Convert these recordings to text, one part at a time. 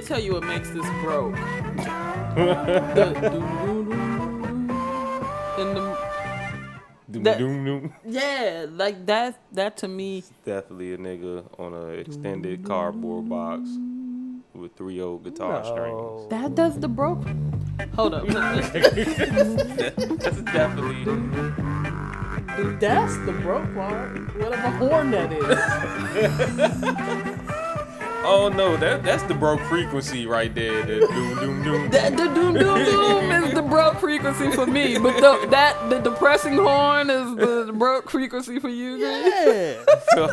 me tell you what makes this broke. The That- yeah, like that. That to me, Definitely a nigga on an extended cardboard box with three old guitar strings. that does the broke. Hold up. That's definitely. That's the broke part. Whatever horn that is. Oh no, that that's the broke frequency right there. The doom doom doom. That the doom doom doom is the broke frequency for me, but the, that the depressing horn is the, the broke frequency for you. guys? Yeah.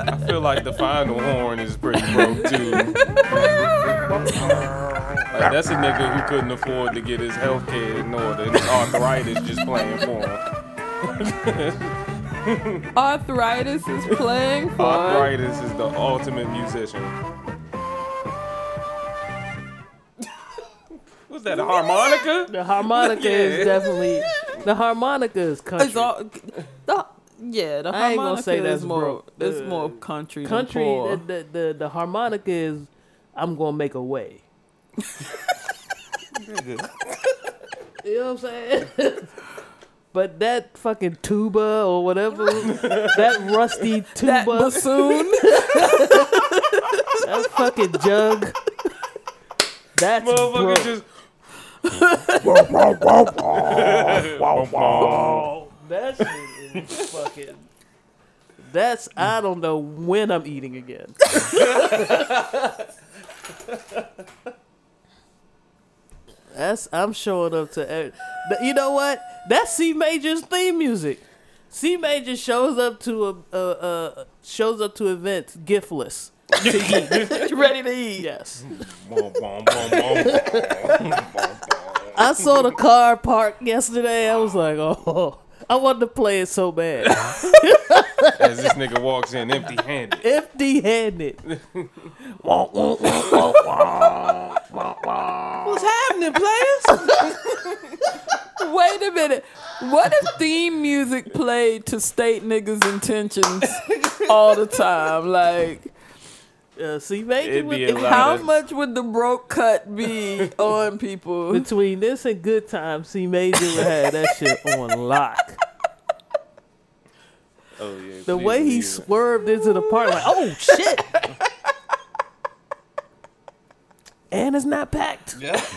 I feel like the final horn is pretty broke too. Like that's a nigga who couldn't afford to get his health care in order, and his arthritis just playing for him. Arthritis is playing for. Arthritis is the ultimate musician. What's that? A harmonica? The harmonica Yeah. is definitely the harmonica is country. It's all the yeah. The I ain't gonna harmonica say is more. broke. It's The more country. country Than poor. the, the, the the harmonica is I'm gonna make a way. you know what I'm saying? but that fucking tuba or whatever, that rusty tuba, that bassoon. that fucking jug. That's Motherfucker broke. just. That shit is fucking. That's I don't know when I'm eating again. That's I'm showing up to. every- Th- You know what? That's C Major's theme music. C Major shows up to a, a, a shows up to events giftless. ready to eat. Yes. I saw the car parked yesterday. I was like, oh, I wanted to play it so bad. As this nigga walks in empty handed. empty handed. What's happening, players? Wait a minute. What if theme music played to state niggas' intentions all the time? Like, Uh, see, Major It'd with- how of- much would the broke cut be on people? between this and Good Time, see, Major would have that shit on lock. Oh yeah. The way he believe it. swerved into the park, like, oh shit. and it's not packed. Yeah.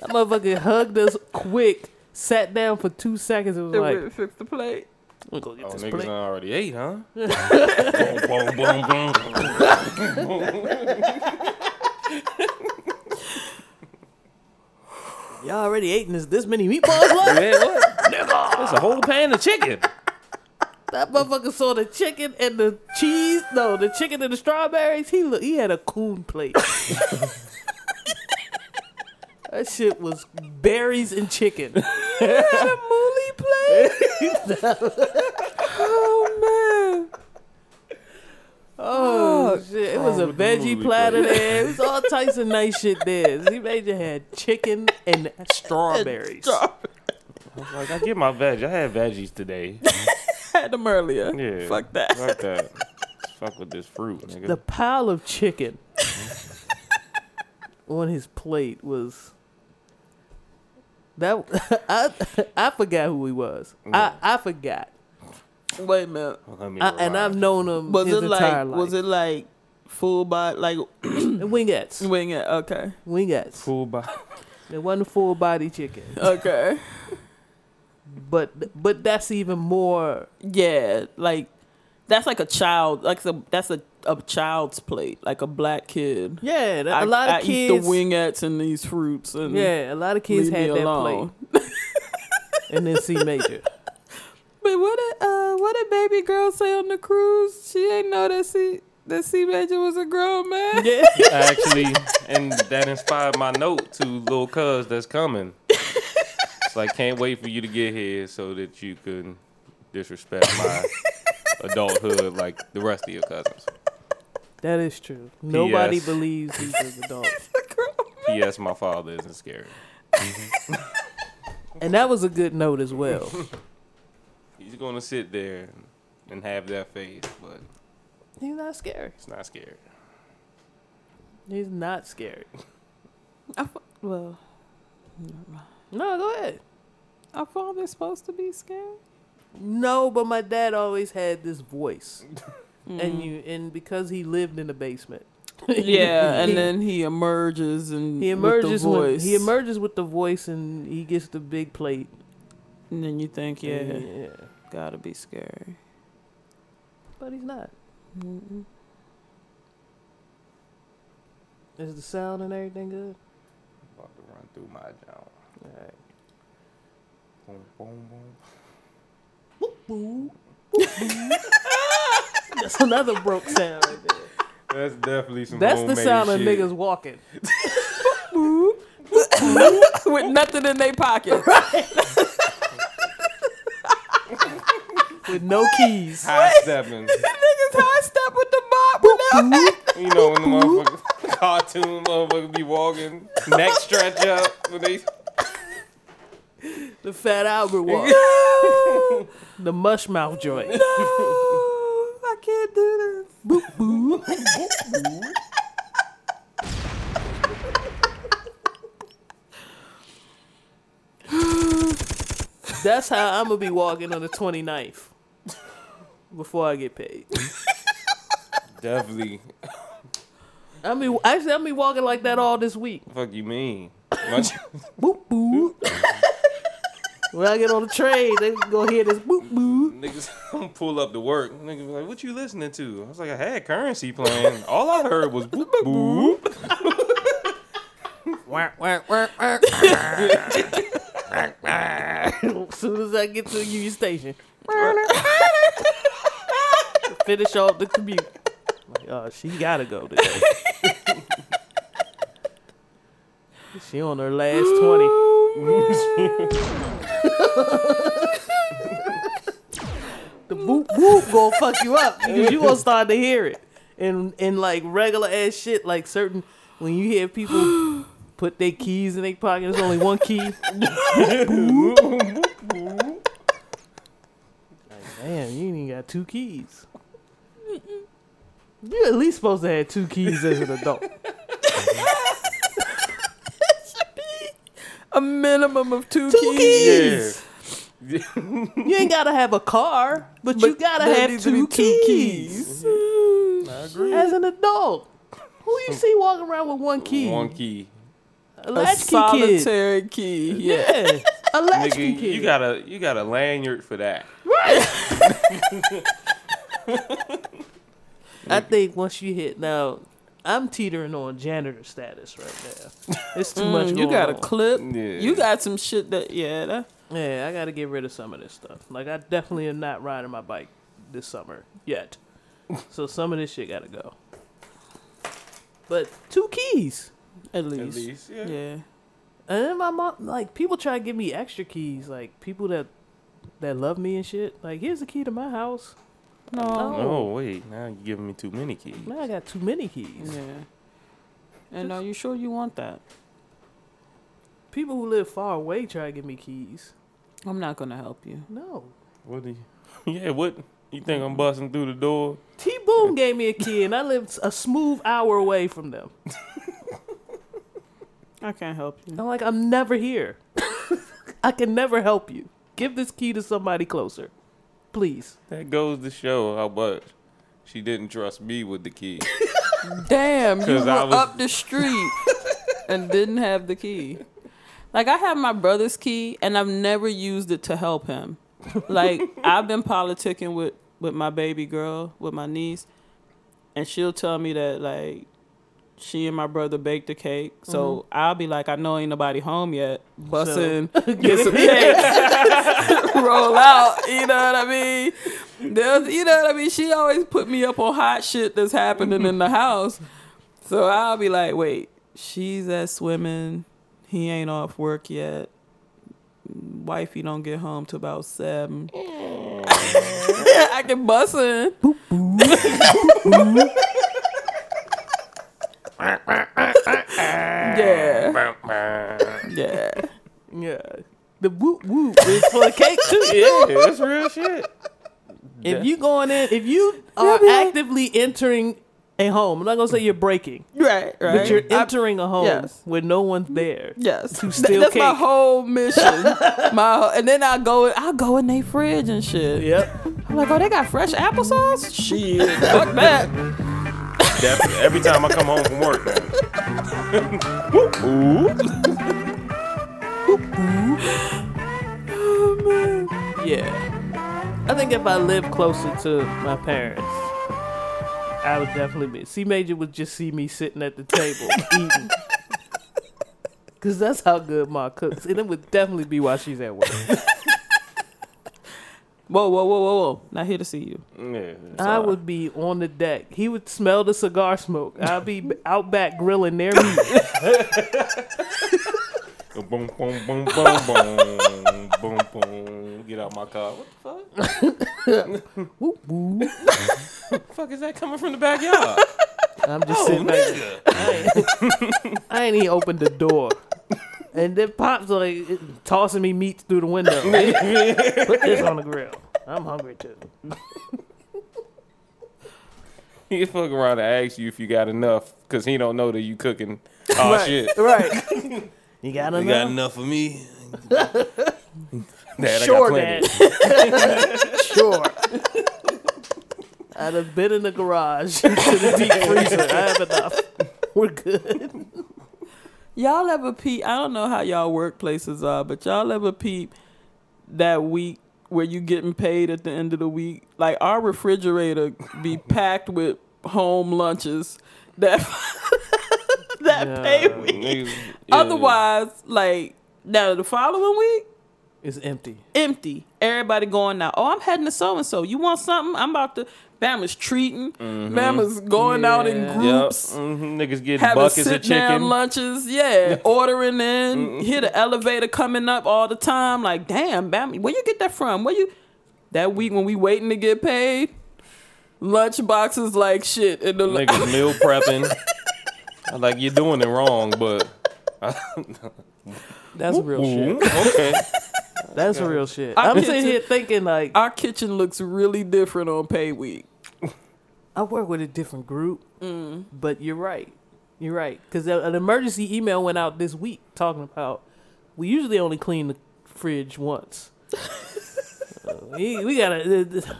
That motherfucker hugged us quick, sat down for two seconds, and was They like, fix the plate. "We're gonna get Oh, this niggas plate." already ate, huh? boom, boom, boom, boom. Y'all already ate this this many meatballs left? Man, what? That's a whole pan of chicken. That motherfucker saw the chicken and the cheese. No, the chicken and the strawberries. He look, he had a coon plate. that shit was berries and chicken. Mooly plate? oh, man. Oh shit! It was a veggie platter plate? there. It was all types of nice shit there. C Major had chicken and strawberries. I was like, I get my veg. I had veggies today. Had them earlier. Yeah. Fuck that. Fuck that. Fuck with this fruit, nigga. The pile of chicken on his plate was that. I I forgot who he was. I I forgot. Wait a minute. I, and I've known him Was his it entire like, life. was it like full body, like wingettes? wing it? Okay. Wingettes. full by. It wasn't full body chicken, Okay. but but that's even more. Yeah, like that's like a child. Like a, that's a, a child's plate, like a black kid. Yeah, I, a lot of I kids. eat the wingettes and these fruits, and Yeah, a lot of kids leave had that alone. plate, and then C major. But what did uh what did baby girl say on the cruise? She ain't know that C that C major was a grown man. Yeah, Actually, and that inspired my note to little Cuz that's coming. It's like, can't wait for you to get here so that you can disrespect my adulthood like the rest of your cousins. That is true. Nobody P.S. believes he's an adult, P.S. My father isn't scary. and that was a good note as well. He's gonna sit there and have that face, but He's not scary. it's not scary. He's not scary. I f- well, No, go ahead. our father's supposed to be scared. No, but my dad always had this voice, Mm. and you and because he lived in the basement. yeah, and he, then he emerges and he with the emerges when he emerges with the voice, and he gets the big plate. and then you think, yeah, yeah. gotta be scary. But he's not. Mm-mm. Is the sound and everything good? About to run through my job. All right. Boom, boom, boom. Boo. That's another broke sound right there. That's definitely some. That's the homemade sound of niggas walking. with nothing in their pocket. Right. with no keys. High stepping. niggas high step with the mop You know when the motherfuckers cartoon motherfuckers be walking, neck stretch up when they. The Fat Albert walk. No, the mush mouth joint. no, I can't do this. That's how I'm gonna be walking on the 29th before I get paid. Definitely. I mean, actually, I'm be walking like that all this week. Fuck you mean? Boop boop. when I get on the train, they gonna hear this boop boop. Niggas pull up to work. Niggas be like, "What you listening to?" I was like, "I had currency playing. All I heard was boop boop." As soon as I get to the Union Station, finish off the commute. Like, oh, she gotta go today. she on her last twenty. The boop boop gonna fuck you up because you gonna start to hear it. And and like regular ass shit, like certain when you hear people put their keys in their pocket, there's only one key. Like, damn, you ain't even got two keys. You at least supposed to have two keys as an adult. A minimum of two, Two keys. keys. Yeah. You ain't gotta have a car, but, you gotta there have needs to be two, keys. Mm-hmm. I agree. as an adult. Who you see walking around with one key? One key. A A latchkey kid. solitary key. Yeah. Yeah, a latchkey Nigga, kid. you got a you got a lanyard for that. Right. I think once you hit now, I'm teetering on janitor status right now. It's too much. Mm, you got a on. clip. Yeah. You got some shit that yeah. That, Yeah, I got to get rid of some of this stuff. Like I definitely am not riding my bike this summer yet. so some of this shit got to go. But two keys. at least. At least. least, yeah. Yeah. And then my mom, like people try to give me extra keys, like people that that love me and shit. Like here's the key to my house. No. No. No, wait. Now you're giving me too many keys. Now I got too many keys. Yeah. And are you sure you want that? People who live far away try to give me keys. I'm not gonna help you. No. What do you? Yeah. What you think I'm busting through the door? T Boom gave me a key, and I lived a smooth hour away from them. I can't help you. I'm like, I'm never here. I can never help you. Give this key to somebody closer, please. That goes to show how much she didn't trust me with the key. Damn, you 'Cause were I was- up the street and didn't have the key. Like I have my brother's key and I've never used it to help him. Like I've been politicking with with my baby girl, with my niece, and she'll tell me that like she and my brother baked the cake. So mm-hmm. I'll be like, I know ain't nobody home yet. Bust So, get some cake, roll out. You know what I mean? There's, you know what I mean? She always put me up on hot shit that's happening in the house. So I'll be like, wait, she's at swimming. He ain't off work yet. Wifey don't get home till about seven. I can bust in. yeah, yeah. Yeah. The whoop whoop is for a cake too. yeah, that's real shit. If you going in, if you are Yeah. actively entering a home. I'm not gonna say you're breaking, Right, right. but you're entering a home yes. where no one's mm, there. Yes, to Th- steal that's my cake. whole mission. my whole- and then I go, I go in their fridge and shit. Yep. I'm like, oh, they got fresh applesauce. Shit, fuck that. Definitely. Every time I come home from work, man. Yeah. I think if I lived closer to my parents, I would definitely be. C Major would just see me sitting at the table eating. Cause that's how good Ma cooks, and it would definitely be while she's at work. Whoa, whoa, whoa, whoa, whoa! Not here to see you. Yeah. I would be on the deck. He would smell the cigar smoke. I'd be out back grilling their meat. Boom, boom, boom, boom, boom, boom, boom. Get out my car. What the fuck? Whoop, whoop. fuck is that coming from the backyard? I'm just oh, sitting nigga. I ain't, I ain't even opened the door. And then Pop's like tossing me meat through the window. Put this on the grill. I'm hungry too. He fuck around and ask you if you got enough, cause he don't know that you cooking. Oh right, shit. Right. You got You enough? got enough for me? Dad, sure, I got plenty. Dad. sure. I'd have been in the garage to the deep freezer. I have enough. We're good. Y'all ever peep? I don't know how y'all workplaces are, but y'all ever peep that week where you getting paid at the end of the week? Like our refrigerator be packed with home lunches that that Yeah. pay week. Niggas- yeah. Otherwise, like now the following week, It's empty. empty. Everybody going now. Oh, I'm heading to so and so. You want something? I'm about to. Bama's treating. Bama's going out in Yeah. Yep. groups. hmm Niggas getting Having buckets of down chicken. lunches, yeah, ordering in. Hear the elevator coming up all the time. Like, damn, Bam, where you get that from? Where you? That week when we waiting to get paid, lunch boxes like shit in the. Niggas meal prepping. I'm like you're doing it wrong, but That's real shit. okay. That's real shit. I I'm get sitting here thinking like Our kitchen looks really different on pay week. I work with a different group, Mm. but you're right. You're right because an emergency email went out this week talking about we usually only clean the fridge once. Uh, we, we gotta. This,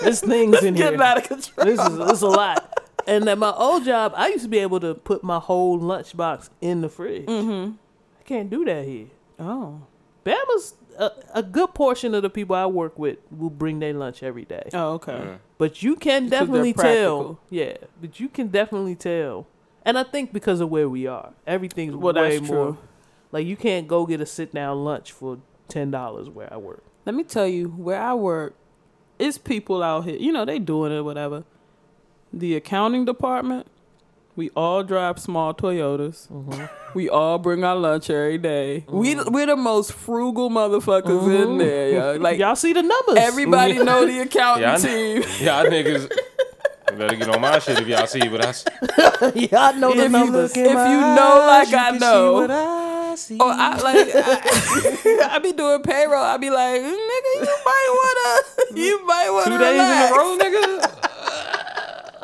this thing's in here. Getting out of control. This is this is a lot. And at my old job, I used to be able to put my whole lunchbox in the fridge. Mm-hmm. I can't do that here. Oh. Bama's a, a good portion of the people I work with will bring their lunch every day. Oh, okay. But you can Because definitely tell. Yeah, but you can definitely tell. And I think because of where we are, everything's Well, way that's more. true. Like you can't go get a sit down lunch for ten dollars where I work. Let me tell you, where I work, it's people out here. You know, they doing it, whatever. The accounting department, we all drive small Toyotas. Mm-hmm. We all bring our lunch every day. We mm-hmm. we're the most frugal motherfuckers in mm-hmm. there. Yo. Like Y'all see the numbers? everybody know the accounting Yeah, I- team. Y'all niggas better get on my shit if y'all see what I see. y'all know the If you numbers. If you know, like I know. I see. Oh, I like I, I be doing payroll. I be like, nigga, you might wanna, you might wanna Two days relax. in a row, nigga.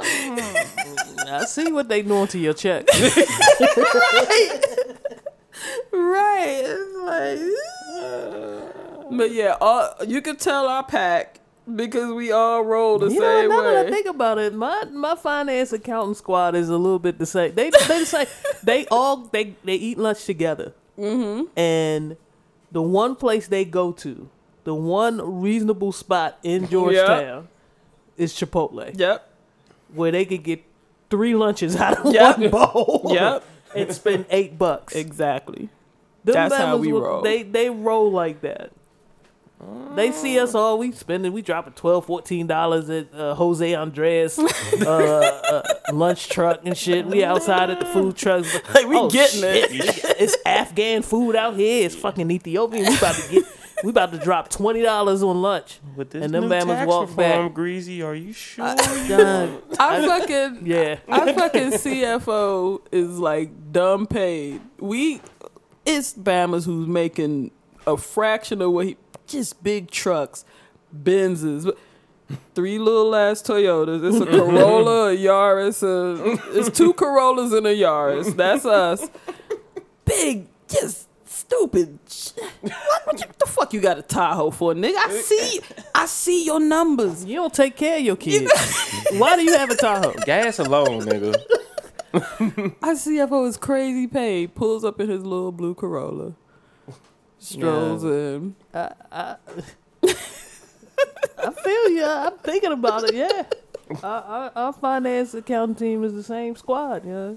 I see what they doing to your check. Right. It's like, but yeah, all, you can tell our pack because we all roll the you know, same now that I think about it, my my finance accounting squad is a little bit the same. They they the same. they all they they eat lunch together, mm-hmm. and the one place they go to, the one reasonable spot in Georgetown, is Chipotle, yep. Where they could get three lunches out of Yep. one bowl. Yep. and spend eight bucks. Exactly. Them That's how we will- roll. They they roll like that. They see us all. We spending. We dropping 12 dollars at uh, Jose Andres uh, uh, lunch truck and shit. We outside at the food trucks. Like, we Oh, getting shit. it. It's Afghan food out here. It's fucking Ethiopian. We about to get. We about to drop twenty dollars on lunch. With this And them new Bama's tax walk reform, back. Greasy, are you sure? God, I fucking yeah. our fucking CFO is like dumb paid. We it's Bama's who's making a fraction of what he just big trucks, Benzes. three little ass Toyotas. It's a Corolla, a Yaris, a, it's two Corollas and a Yaris. That's us. Big, just stupid. What, what you- the fuck you got a Tahoe for, nigga? I see, I see your numbers. You don't take care of your kids. Why do you have a Tahoe? Gas alone, nigga. I CFO is crazy paid. Pulls up in his little blue Corolla. Strolls in. I, I, I feel you. I'm thinking about it. Yeah, our, our, our finance accounting team is the same squad. Yeah,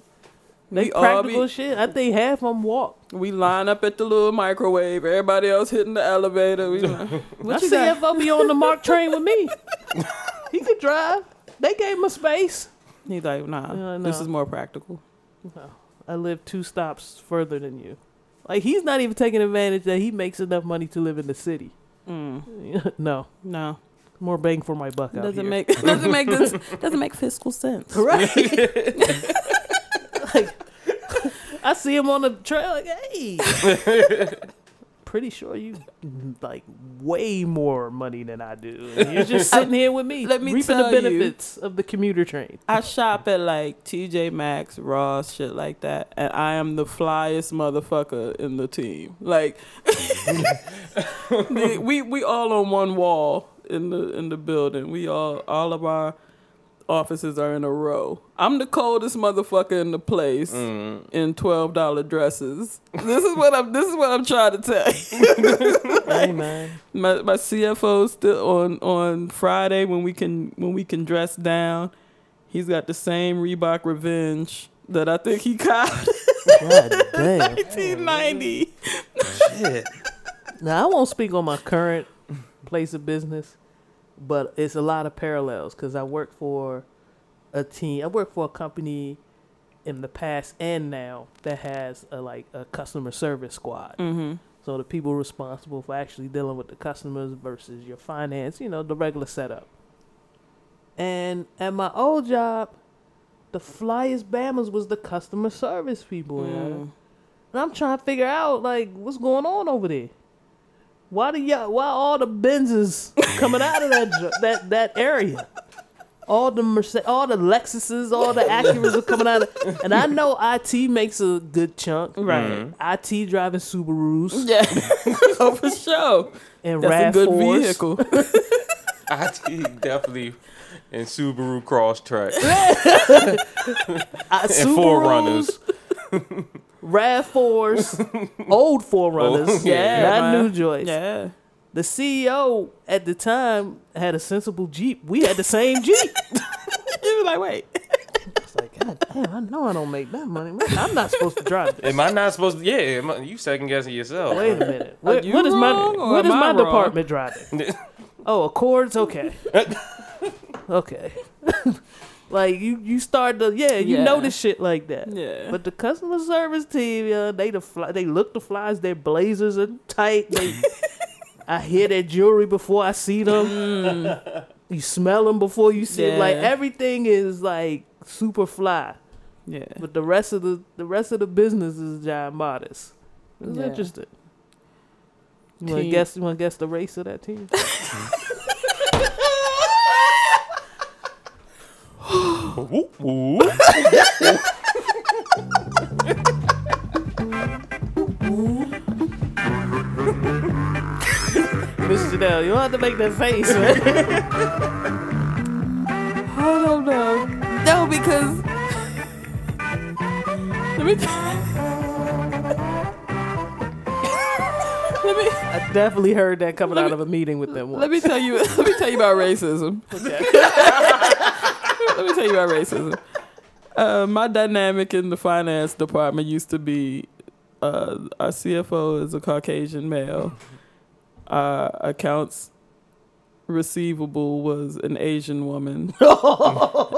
they We all practical be- shit. I think half of them walk. We line up at the little microwave. Everybody else hitting the elevator. We like, I what you got? CFO be on the MARC train with me. he could drive. They gave him a space. He's like, nah, Uh, this is more practical. I live two stops further than you. Like he's not even taking advantage that he makes enough money to live in the city. Mm, no, no, more bang for my buck. doesn't here. make doesn't make this doesn't make fiscal sense. Right. Like, I see him on the trail, like, hey. Pretty sure you like way more money than I do. And you're just sitting here with me, Let me reaping the tell you. benefits of the commuter train. I shop at like TJ Maxx, Ross, shit like that, and I am the flyest motherfucker in the team. Like, we we all on one wall in the in the building. We all all of our offices are in a row. I'm the coldest motherfucker in the place Mm. in twelve dollar dresses. This is what I'm. This is what I'm trying to tell you. hey man, my my CFO still on on Friday when we can when we can dress down. He's got the same Reebok Revenge that I think he copped god damn. 1990. Shit. Now I won't speak on my current place of business, but it's a lot of parallels because I work for a team. I work for a company in the past and now that has a like a customer service squad. Mm-hmm. So the people responsible for actually dealing with the customers versus your finance, you know, the regular setup. And at my old job, the flyest bammers was the customer service people. Mm. And I'm trying to figure out like what's going on over there. Why do y'all? Why all the Benzes coming out of that that that area? All the Mercedes, all the Lexuses, all the Acuras are coming out of. And I know IT makes a good chunk. Right. IT driving Subarus Yeah. oh, for sure. and That's a good RAV4s. vehicle. IT definitely in Subaru Crosstrek Uh, and 4Runners. RAV4s, old Forerunners, Oh, yeah, not man. new joys. Yeah. The CEO at the time had a sensible Jeep. We had the same Jeep. He was like, wait. It's like, God damn, I know I don't make that money. Man, I'm not supposed to drive this. Am I not supposed to? Yeah, am I- you second guessing yourself. Wait a minute. What, what is my wrong or what am is my wrong? department driving? Oh, Accords. Okay. okay. Like you, you start to yeah, you Yeah. notice shit like that. Yeah. But the customer service team, yeah, they the fly, they look the flies. Their blazers are tight. They, I hear their jewelry before I see them. You smell them before you see it. Like Mm. Everything is like super fly. yeah. But the rest of the the rest of the business is giant modest. It's Yeah. interesting. You want to guess? You want to guess the race of that team? Whoop. Miss Janelle, you don't have to make that face, man. I don't know. No, because let me let me I definitely heard that coming out of a meeting with them. let me tell you let me tell you about racism. let me tell you about racism. Uh, my dynamic in the finance department used to be uh, our CFO is a Caucasian male. Our accounts receivable was an Asian woman,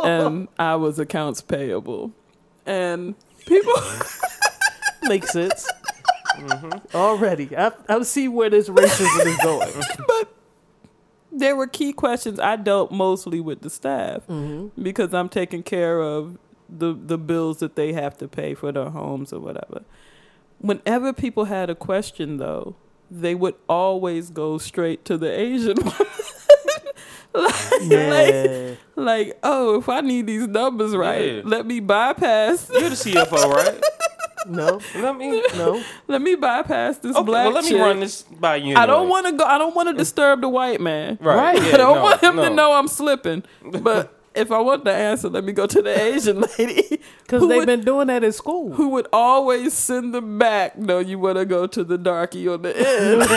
and I was accounts payable. And people, Makes sense. Already, I I see where this racism is going. but there were key questions. I dealt mostly with the staff Mm-hmm. because I'm taking care of the the bills that they have to pay for their homes or whatever. Whenever people had a question, though, they would always go straight to the Asian woman Yeah. Like, oh, if I need these numbers right, Yeah. let me bypass. You're the CFO, right? No. Let me. No. Let me bypass this Okay, black well, let me chick. run this by you. I don't want to go. I don't want to uh, disturb the white man. Right. I yeah, don't no, want him to know I'm slipping. But if I want the answer, let me go to the Asian lady Because they've would- been doing that at school. who would always send them back. No, you want to go to the darky on the end.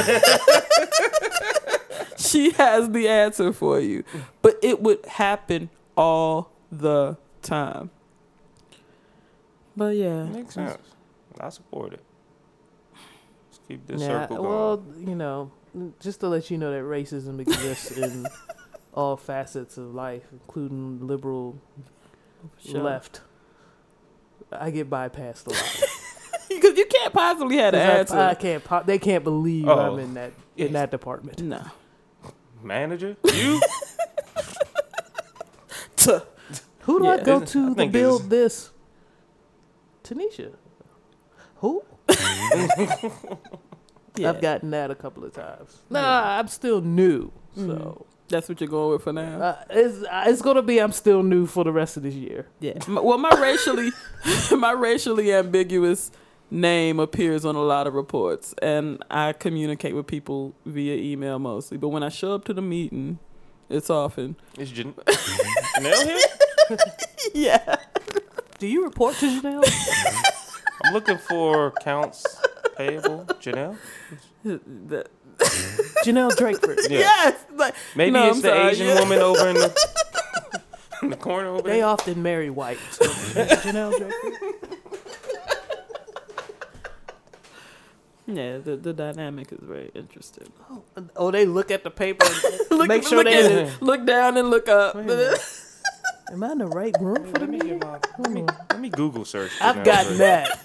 she has the answer for you, but it would happen all the time. But yeah, Makes sense. I support it. Let's keep this Yeah, circle going. well, you know, just to let you know that racism exists in all facets of life, including liberal Sure. left. I get bypassed a lot. because you can't possibly have the 'Cause answer. I, I can't. Po- they can't believe Oh. I'm in that in that department. no. Manager, you? Who do Yeah, I go isn't- I to to build it's- this? Tanisha. Who? Yeah. I've gotten that a couple of times. Nah, I'm still new, so That's what you're going with for now. uh, it's uh, it's gonna be I'm still new for the rest of this year. Yeah. M- Well, my racially, my racially ambiguous name appears on a lot of reports, and I communicate with people via email mostly. But when I show up to the meeting, it's often Is Jan- Janelle here? yeah. Do you report to Janelle? I'm looking for accounts payable. Janelle? The- Janelle Drakeford. Yeah. Yes. Like, Maybe No, it's I'm the sorry, Asian yeah. woman over in the, in the corner over They there. often marry white. So Janelle Drakeford. yeah. The the dynamic is very interesting. Oh, oh they look at the paper. And Look, make sure look, they. at- look down and look up. Wait a minute. Am I in the right room for the Let me, meeting? get my, let, me, hmm. let me Google search. I've Janelle gotten that.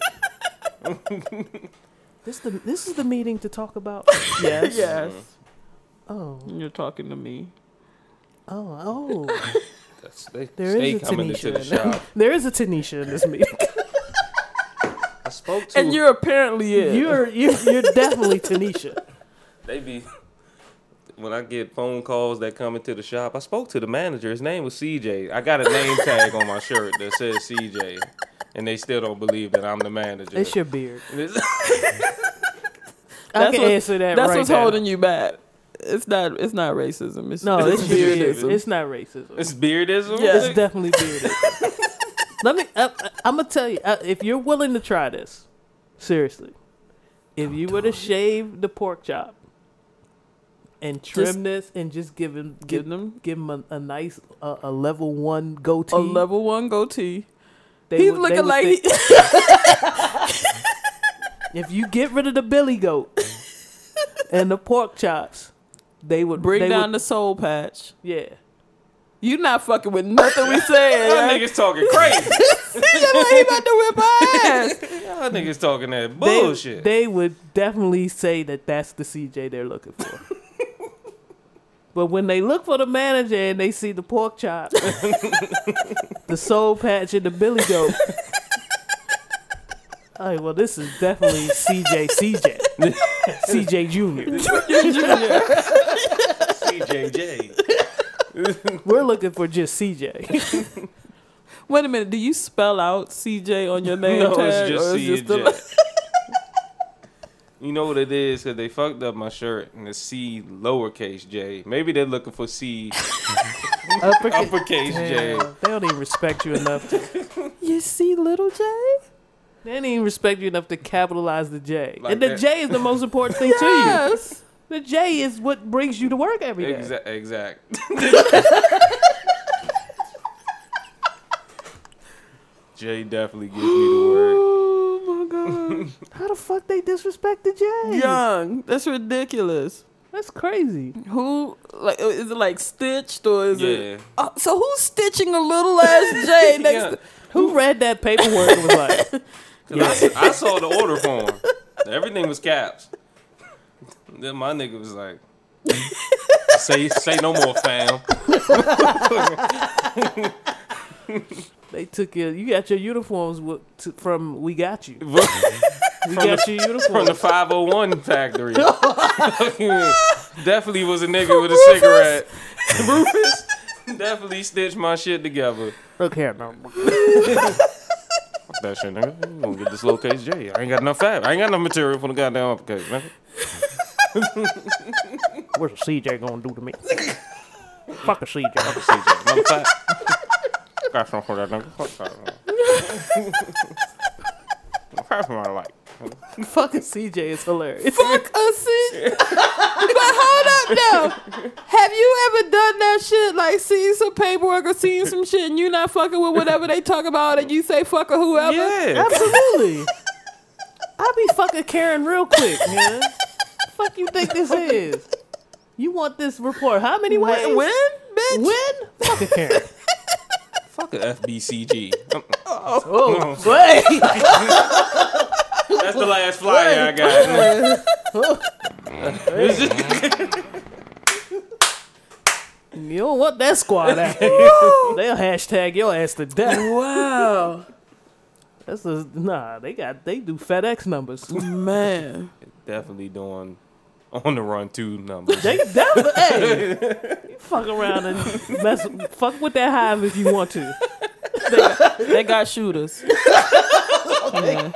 this the this is the meeting to talk about. yes. yes. Uh-huh. Oh, You're talking to me. oh, oh. That's, they There stay is a coming into the Tanisha. in- there is a Tanisha in this meeting. I spoke to And you're apparently it. You're you're you're definitely Tanisha. They be when I get phone calls that come into the shop. I spoke to the manager. His name was CJ. I got a name tag on my shirt that says CJ, and they still don't believe that I'm the manager. It's your beard. It's- I That's can what- answer that That's right what's now. holding you back. It's not. It's not racism. It's No, it's it's your beard. beardism. It's not racism. it's beardism. Yeah. It's definitely bearded. Let me. I, I'm gonna tell you uh, if you're willing to try this. Seriously, if you were to shave the pork chop and trim Just- this and just give him Give give, them give him a, a nice uh, a level one goatee, a level one goatee. they He's would- looking would like think- he, if you get rid of the billy goat and the pork chops, they would bring they down would, the soul patch. yeah. You not fucking with nothing we saying. Y'all right? niggas talking crazy. he about to whip our ass. Y'all niggas talking that They- bullshit. They, would definitely say that that's the CJ they're looking for. But when they look for the manager and they see the pork chop, the soul patch, and the billy goat, all right, well, this is definitely CJ CJ. CJ Jr. CJJ. We're looking for just CJ. Wait a minute. Do you spell out CJ on your name No, tag? it's just CJ. The- You know what it is? Cause they fucked up my shirt and the C lowercase J. Maybe they're looking for C Uppercase. uppercase J. Damn, they don't even respect you enough to. you see, little J. They don't even respect you enough to capitalize the J. Like and the that. J is the most important thing to you. The J is what brings you to work every day. Exact. Exact. J definitely gives me the word. My god. How the fuck they disrespect the J? Young. That's ridiculous. That's crazy. Who like is it like stitched or is Yeah. it? Uh, so who's stitching a little ass Jay next? Yeah. to... Who read that paperwork and was like, 'Cause I, I saw the order form. Everything was caps. Then my nigga was like, "Say say no more, fam." They took your, you got your uniforms with, to, from We Got You. From We got your uniforms from the 501 factory. definitely was a nigga with a cigarette. Rufus definitely stitched my shit together. Look here, no. Fuck that shit, nigga. I'm gonna get this little case J. I ain't got enough fat. I ain't got enough material for the goddamn uppercase, nigga. What's a CJ gonna do to me? Fuck a CJ. CJ, another fat. Got some for that nigga. Fuck that. Half my life. Fucking CJ is hilarious. Fuck a seat. but hold up now. Have you ever done that shit? Like seen some paperwork or seen some shit and you not fucking with whatever they talk about and you say fuck or whoever? Yeah. Absolutely. I'll be fucking Karen real quick, man. Fuck you think this is? You want this report how many ways? When, when, bitch? When? Fucking Karen. Fuck a FBCG. Um, Oh, wait. That's the last flyer I got. You don't want that squad out here. They'll hashtag your ass to death. Wow. That's a, nah, they got they do FedEx numbers. Man. Definitely doing on the run two numbers. They definitely hey, you fuck around and mess fuck with that hive if you want to. They got shooters. yeah.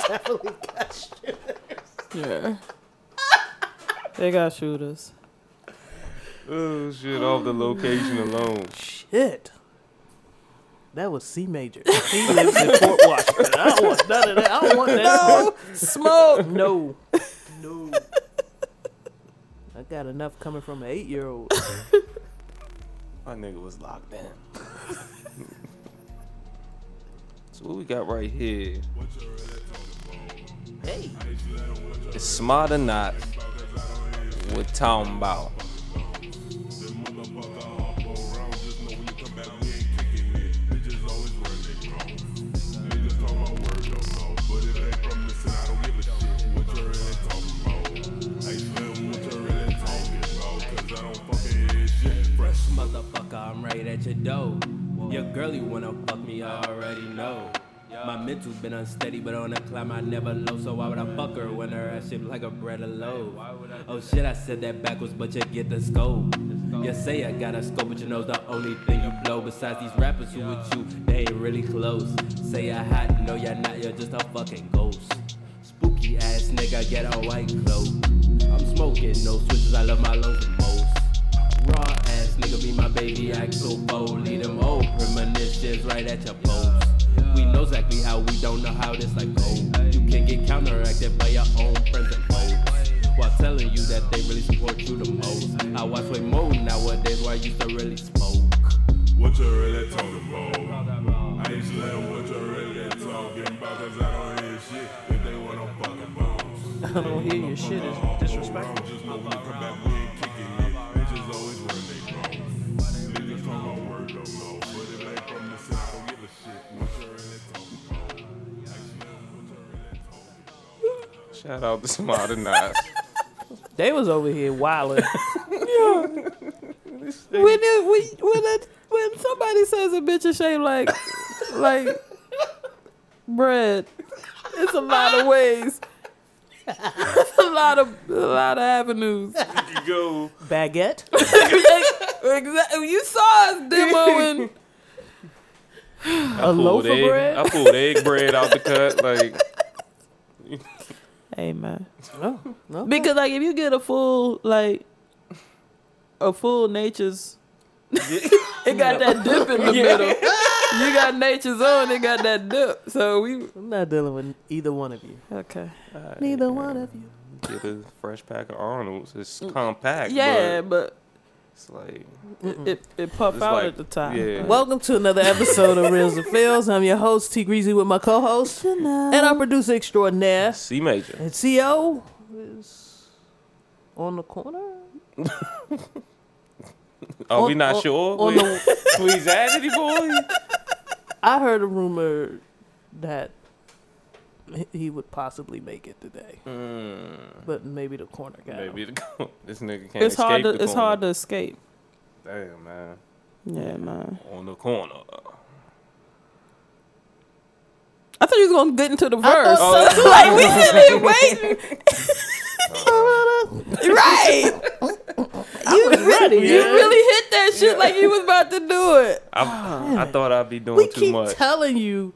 Yeah. They got shooters. Oh shit! Off the location alone. Shit. That was C major. He lives in Fort Washington. I don't want none of that. I don't want that. No smoke. No. No. I got enough coming from an eight year old. My nigga was locked in. so what we got right here? Hey. It's smart or not. We're talking about. I'm right at your door. Your girl, you wanna fuck me, I already know. My mental's been unsteady, but on the climb I never low. So why would I fuck her when her ass shaped like a bread of loaf? Oh shit, I said that backwards, but you get the scope. You say I got a scope, but you know the only thing you blow. Besides these rappers who with you, they ain't really close. Say I hot, no you're not, you're just a fucking ghost. Spooky ass nigga, get a white cloak. I'm smoking, no switches, I love my lungs the most. Raw be my baby Axel Foley. Them old premonitions right at your post. We know exactly how we don't know how this like go. You can get counteracted by your own friends and foes. While telling you that they really support you the most. I watch way more nowadays where I used to really smoke. What you really talking about? I ain't slaying what you really talking about, cause I don't hear shit if they want to fucking bones. I don't hear your shit it's disrespectful. Shout out to smart or not. They was over here wilding. When it, when when, it, when somebody says a bitch is shaped like like bread, it's a lot of ways. It's a lot of a lot of avenues. you go. Baguette. exactly. You saw us demoing. A loaf of bread. I pulled egg bread out the cut. Like Hey man, No, no. because like if you get a full like a full nature's, it got that dip in the middle. You got nature's own, it got that dip. So we I'm not dealing with either one of you. okay. Neither one of you. get a fresh pack of Arnold's. It's compact. Yeah, but but it's like it, it, it puff out like- at the top. yeah. Welcome to another episode of Reels and Feels. I'm your host, T Greasy, with my co host and our producer extraordinaire. C major. And CO is on the corner. Are we not on- sure? on we, the- Please add any boy. I heard a rumor that he- he would possibly make it today, mm. but maybe the corner guy. Maybe the, corner. this nigga can't It's hard to the it's corner. hard to escape. Damn man, Yeah, man. on the corner. I thought you was gonna get into the verse. thought so, too. like we sitting here waiting. right. I was ready. You really hit that shit like you was about to do it. I, I thought I'd be doing we too keep much. telling you,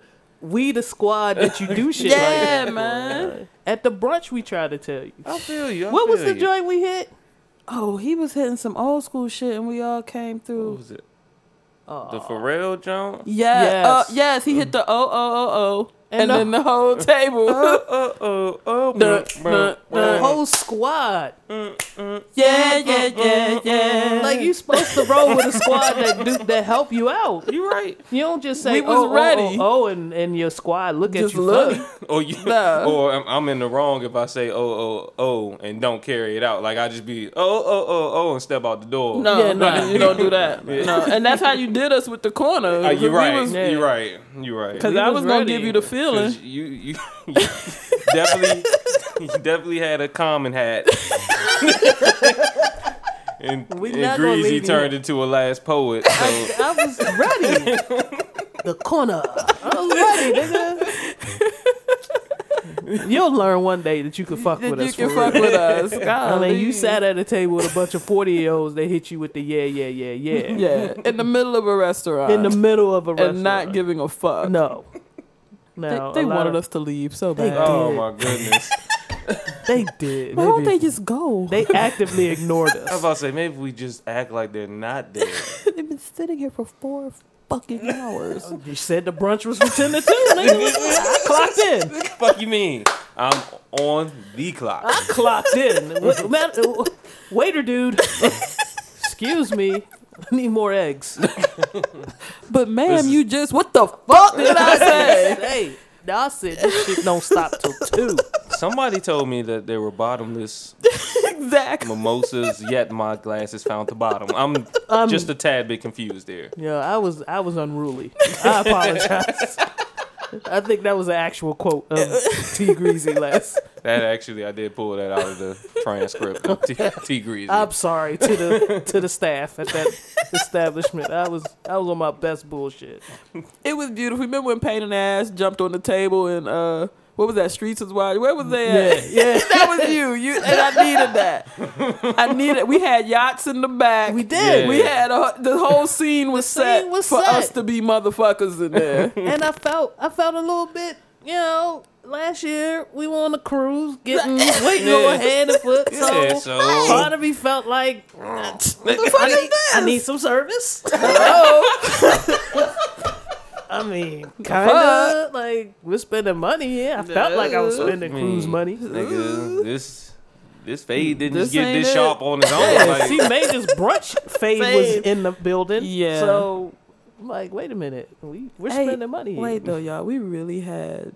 we the squad that you do shit Yeah, like that. man. At the brunch, we try to tell you. I feel you. I What was the you. joint we hit? Oh, he was hitting some old school shit, and we all came What through. was it? Oh. The Pharrell Jones? Yeah, Yes. uh, yes, he hit the oh oh oh oh, And and, the- then the whole table. Oh, oh, oh, oh. The- the- The whole squad. Mm, mm, yeah, yeah, mm, yeah, yeah. Like you supposed to roll with a squad that do, that help you out. You right. You don't just say We was oh, oh, ready. Oh, oh, and and your squad look Just at you look. funny. Or you, No. or I'm, I'm in the wrong if I say oh oh oh and don't carry it out. Like I just be oh oh oh oh and step out the door. No, Yeah, no, nah. you don't do that. No, and that's how you did us with the corner. Uh, you're right. Because Yeah. You're right. You're right. We I was was gonna give you the feeling. you you, you definitely you definitely had a common hat. and We and Greasy leave you. turned into a last poet. So I was ready. the corner. I was ready, nigga. You'll learn one day that you can fuck That with you us. can fuck real. with us. God, I mean, you sat at a table with a bunch of forty year olds. They hit you with the yeah, yeah, yeah, yeah, yeah, in the middle of a restaurant, in the middle of a restaurant, and not giving a fuck. no. They, No, they a wanted of- us to leave so They bad. oh did. my goodness. They did. Why don't they just go? They actively ignored us. I was about to say maybe we just act like they're not there. They've been sitting here for four fucking hours. You said the brunch was from ten to two. Nigga. I clocked in. Fuck you mean? I'm on the clock. I clocked in. Wa- man, waiter dude. Excuse me. I need more eggs. But ma'am, is- you just what the fuck did I say? hey, I said this shit don't stop till two. Somebody told me that there were bottomless exactly. mimosas, yet my glasses found the bottom. I'm Um, just a tad bit confused there. Yeah, I was I was unruly. I apologize. I think that was an actual quote of T Greasy last. That actually, I did pull that out of the transcript of T, T Greasy. I'm sorry to the to the staff at that establishment. I was I was on my best bullshit. It was beautiful. Remember when Pain and Ass jumped on the table and uh, what was that? Streets is Wild. Where was that? Yeah, yeah. that was you. You and I needed that. I needed. We had yachts in the back. We did. Yeah. We had a, the whole scene was The set was for set. us to be motherfuckers in there. And I felt I felt a little bit, you know, last year we were on a cruise getting waiting Yeah. on hand and foot. So, Yeah, so- part of me felt like what the fuck I need, I need some service. I mean, kind of like we're spending money. Yeah, I felt like I was spending I cruise money. Nigga, this this fade didn't This just get this it. sharp on his own. Yeah, Like, see, Major's brunch fade, was in the building. Yeah. So, I'm like, wait a minute, we we're Hey, spending money. here. Wait though, y'all. We really had.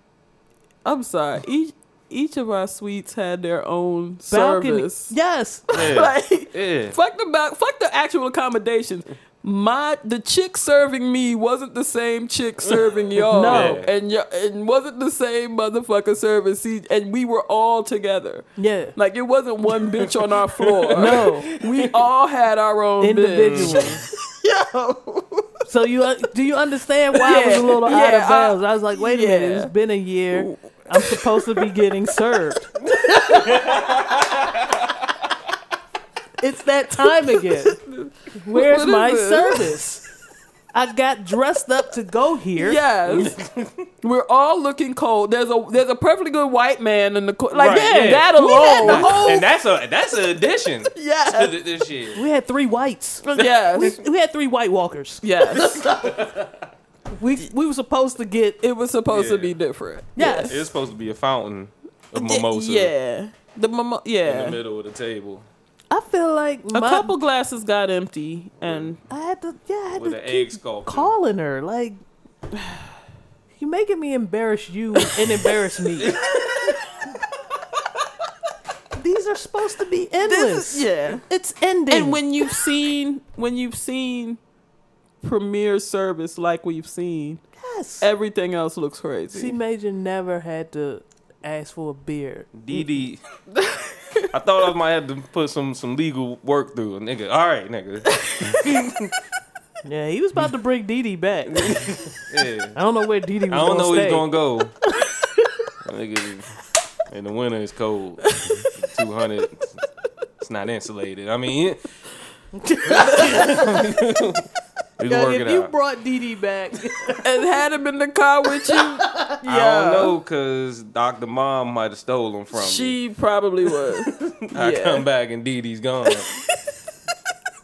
I'm sorry. Each each of our suites had their own balcony. service. Yes. yeah, like yeah. fuck the back, fuck the actual accommodations. My the chick serving me wasn't the same chick serving y'all. No. Yeah. and y- and wasn't the same motherfucker serving. See, and we were all together. Yeah. Like it wasn't one bitch on our floor. No. we all had our own Individual. Yo, So you uh, do you understand why I was a little out of bounds? I was like, wait a minute, it's been a year. I'm supposed to be getting served. It's that time again. Where's What is my this? service? I got dressed up to go here. Yes, we're all looking cold. There's a there's a perfectly good white man in the co- like Right, yeah, yeah. that We had the alone. whole- and that's a that's an addition to Yes, this year We had three whites. yes, We had three White Walkers. yes. We we were supposed to get It was supposed to be different. yes. It's supposed to be a fountain of mimosa Yeah, the mimo- in the middle of the table I feel like A my, couple glasses got empty, and I had to yeah I had with to an keep egg sculpture. calling her like you making me embarrass you and embarrass me. These are supposed to be endless. this is, yeah. It's ending. And when you've seen when you've seen premier service like we've seen, yes, everything else looks crazy. C Major never had to ask for a beer. DD. I thought I might have to put some some legal work through. a Nigga, all right, nigga. Yeah, he was about to bring Dee Dee back. Yeah. I don't know where Dee Dee was I don't know where he's gonna go. nigga, in the winter it's cold. Two hundred. It's not insulated. I mean, We can work if it you out. brought Dee back, and had him in the car with you. I don't know because Dr. Mom might have stolen from me. She probably was. I yeah. come back and Dee Dee's gone.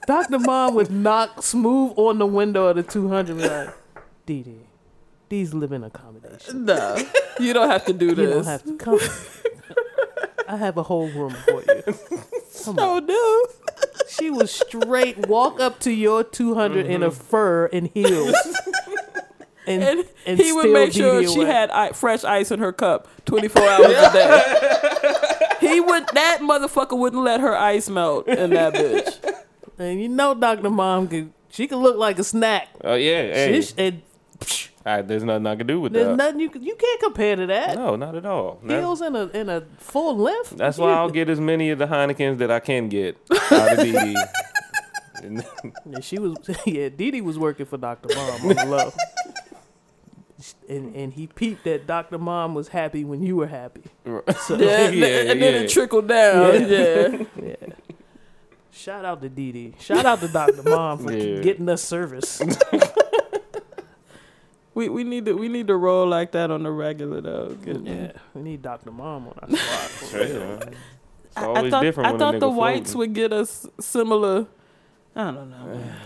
Dr. Mom would knock smooth on the window of the 200 be like, Dee Dee, these living accommodations. No, you don't have to do You don't have to come. I have a whole room for you. Come Oh on. no. She was straight walk up to your 200 in a mm-hmm. fur and heels. And, And, and he would make sure Dee she had I- fresh ice in her cup 24 hours a day. he would that motherfucker wouldn't let her ice melt in that bitch. And you know Dr. Mom could she could look like a snack. Oh, yeah. Hey, She- and psh, I- there's nothing I can do with there's that. nothing you can, you can't compare to that. No, not at all. That- Heels in a in a full length. that's why I'll get as many of the Heinekens that I can get out of Dee Dee. And- And she was yeah, Dee Dee was working for Dr. Mom on the low. And and he peeped that Dr. Mom was happy when you were happy. So Yeah, Yeah, and then yeah. it trickled down. Yeah. yeah. Shout out to Dee Dee. Shout out to Dr. Mom for Yeah. getting us service. We we need to we need to roll like that on the regular though. Get- yeah, we need Dr. Mom on our squad. for Straight real. on. It's I, I always thought different I when thought the whites floating. would get us similar. I don't know. man.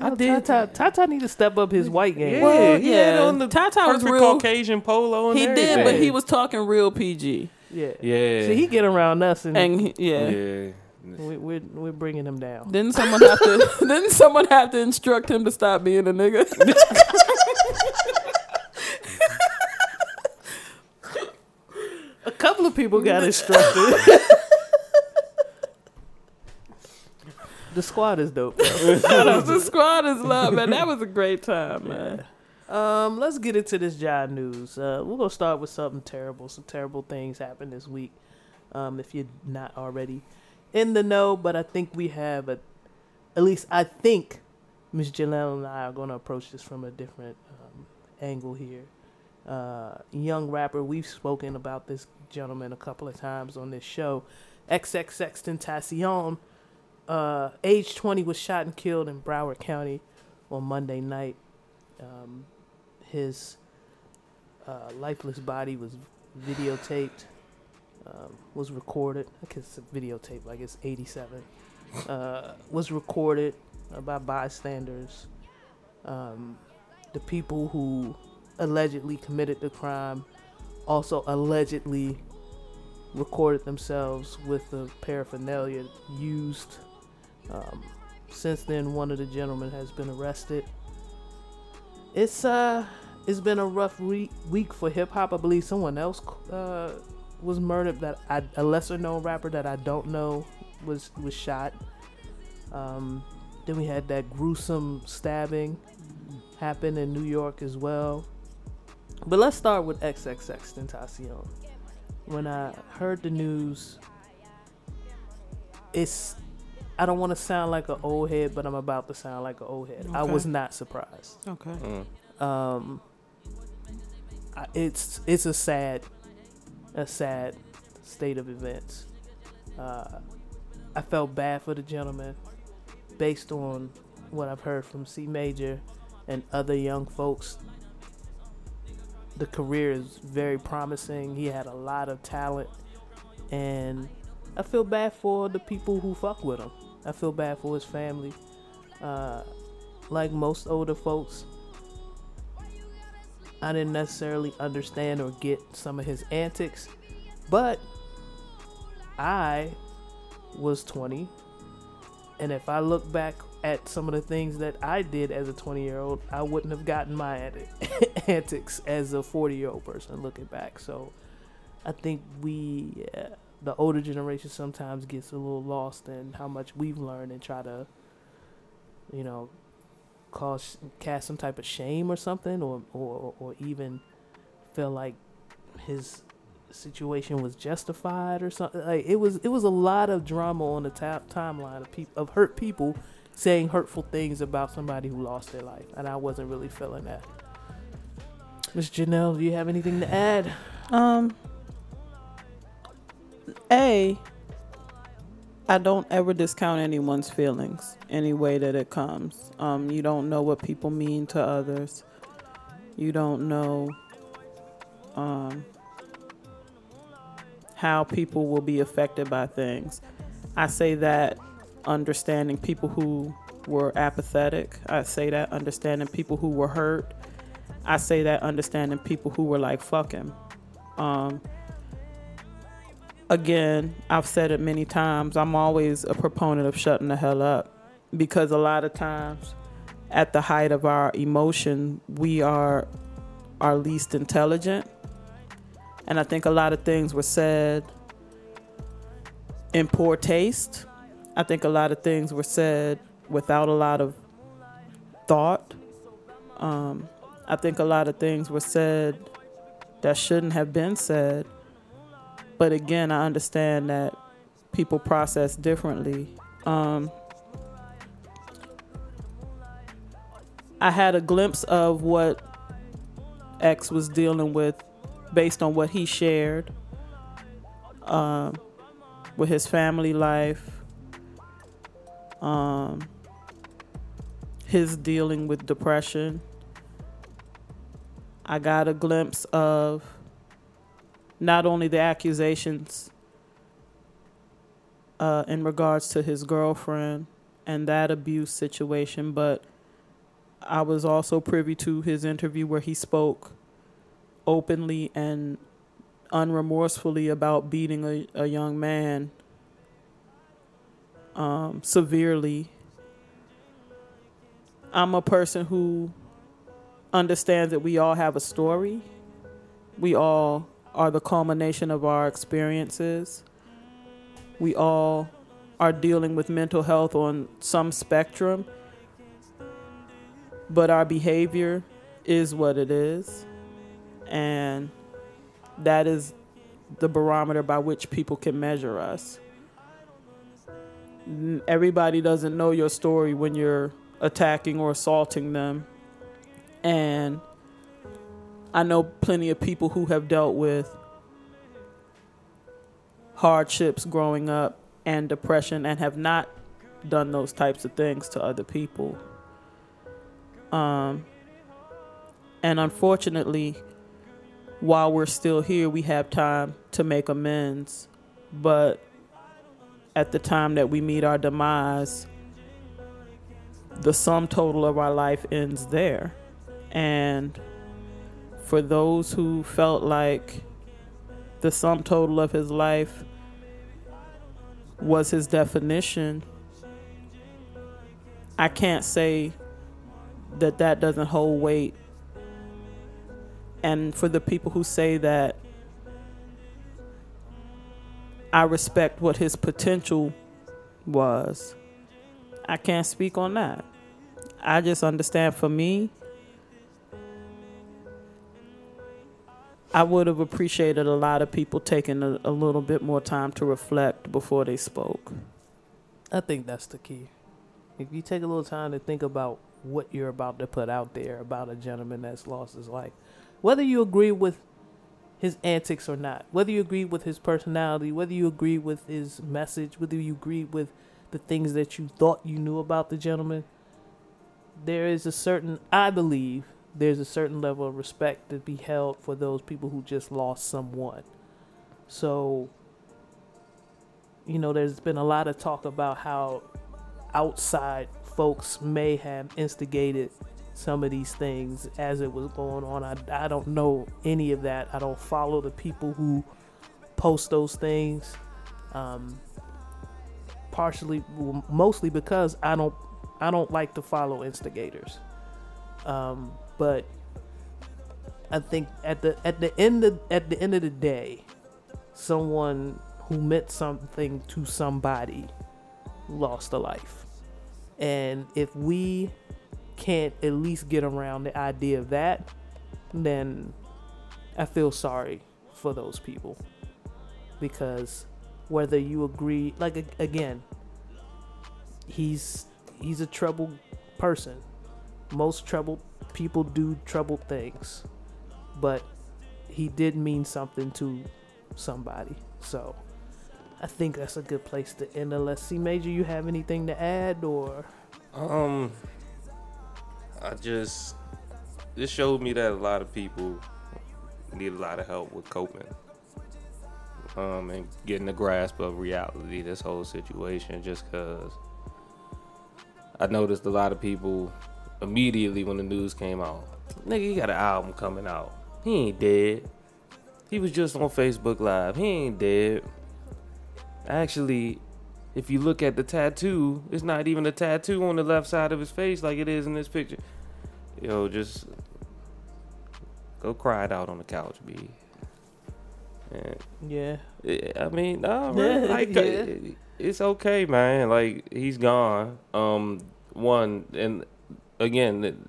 I did. Tata, Tata need to step up his white game. Yeah, Well, he had yeah. on the Tata was real- Caucasian polo and He everything. did, but he was talking real PG. Yeah. Yeah. See, he get around us, and, And he, yeah. yeah. we, we're we're bringing him down. Didn't someone have to? didn't someone have to instruct him to stop being a nigga? couple of people got instructed. the squad is dope. Shout Squad is love, man. That was a great time, man. Um, let's get into this job news. Uh, we're gonna start with something terrible. Some terrible things happened this week. Um, if you're not already in the know, but I think we have a, at least I think Miss Janelle and I are gonna approach this from a different um, angle here. Uh, young rapper, we've spoken about this gentleman a couple of times on this show. XXX Tentacion, uh, age 20, was shot and killed in Broward County on Monday night. Um, his uh, lifeless body was videotaped, um, was recorded. I guess it's videotape, like it's 87. Uh, was recorded by bystanders. Um, the people who allegedly committed the crime also allegedly recorded themselves with the paraphernalia used. Um, since then, one of the gentlemen has been arrested. It's uh, it's been a rough week week for hip hop. I believe someone else uh was murdered. That I, a lesser known rapper that I don't know was was shot. Um, then we had that gruesome stabbing happen in New York as well. But let's start with XXX Tentacion. When I heard the news, it's I don't want to sound like an old head, but I'm about to sound like an old head. I was not surprised. Okay. Mm. Um, I- it's it's a sad, a sad state of events. Uh, I felt bad for the gentleman, based on what I've heard from C Major and other young folks. The career is very promising. He had a lot of talent, and I feel bad for the people who fuck with him. I feel bad for his family. Uh, like most older folks, I didn't necessarily understand or get some of his antics, but I was 20. And if I look back at some of the things that I did as a 20 year old, I wouldn't have gotten my antics as a 40 year old person looking back. So I think we, uh, the older generation, sometimes gets a little lost in how much we've learned and try to, you know, cause cast some type of shame or something, or or or even feel like his situation was justified or something. Like it was it was a lot of drama on the ta- timeline of people of hurt people saying hurtful things about somebody who lost their life, and I wasn't really feeling that. Miss Janelle, do you have anything to add? Um. A. I don't ever discount anyone's feelings any way that it comes. Um, you don't know what people mean to others. You don't know um, how people will be affected by things. I say that understanding people who were apathetic. I say that understanding people who were hurt. I say that understanding people who were like, fuck him. Um, again, I've said it many times. I'm always a proponent of shutting the hell up because a lot of times, at the height of our emotion, we are our least intelligent. And I think a lot of things were said in poor taste. I think a lot of things were said without a lot of thought. Um, I think a lot of things were said that shouldn't have been said. But again, I understand that people process differently. Um, I had a glimpse of what X was dealing with based on what he shared um, with his family life, um, his dealing with depression. I got a glimpse of not only the accusations uh, in regards to his girlfriend and that abuse situation, but I was also privy to his interview where he spoke openly and unremorsefully about beating a, a young man um, severely. I'm a person who understands that we all have a story. We all are the culmination of our experiences. We all are dealing with mental health on some spectrum, but our behavior is what it is. And that is the barometer by which people can measure us. Everybody doesn't know your story when you're attacking or assaulting them. And I know plenty of people who have dealt with hardships growing up and depression and have not done those types of things to other people. Um, and unfortunately, while we're still here, we have time to make amends. But at the time that we meet our demise, the sum total of our life ends there. And for those who felt like the sum total of his life was his definition, I can't say that that doesn't hold weight. And for the people who say that, I respect what his potential was. I can't speak on that. I just understand for me, I would have appreciated a lot of people taking a, a little bit more time to reflect before they spoke. I think that's the key. If you take a little time to think about what you're about to put out there about a gentleman that's lost his life, whether you agree with his antics or not, whether you agree with his personality, whether you agree with his message, whether you agree with the things that you thought you knew about the gentleman, there is a certain, I believe, there's a certain level of respect to be held for those people who just lost someone. So, you know, there's been a lot of talk about how outside folks may have instigated some of these things as it was going on. I, I don't know any of that. I don't follow the people who post those things. Um, partially, mostly because I don't I don't like to follow instigators. Um, but I think at the at the end of at the end of the day, someone who meant something to somebody lost a life. And if we can't at least get around the idea of that, then I feel sorry for those people. Because whether you agree like again, he's he's a troubled person. Most troubled people do troubled things. But he did mean something to somebody. So I think that's a good place to end. Unless C Major, you have anything to add or Um, I just this showed me that a lot of people need a lot of help with coping. Um, and getting a grasp of reality, this whole situation, just cause I noticed a lot of people immediately when the news came out, nigga, he got an album coming out. He ain't dead. He was just on Facebook Live. He ain't dead. Actually, if you look at the tattoo, it's not even a tattoo on the left side of his face like it is in this picture. Yo, just go cry it out on the couch, B. Yeah, eh, I mean, nah, man, like yeah. eh, it's okay, man. Like he's gone. Um, one and again,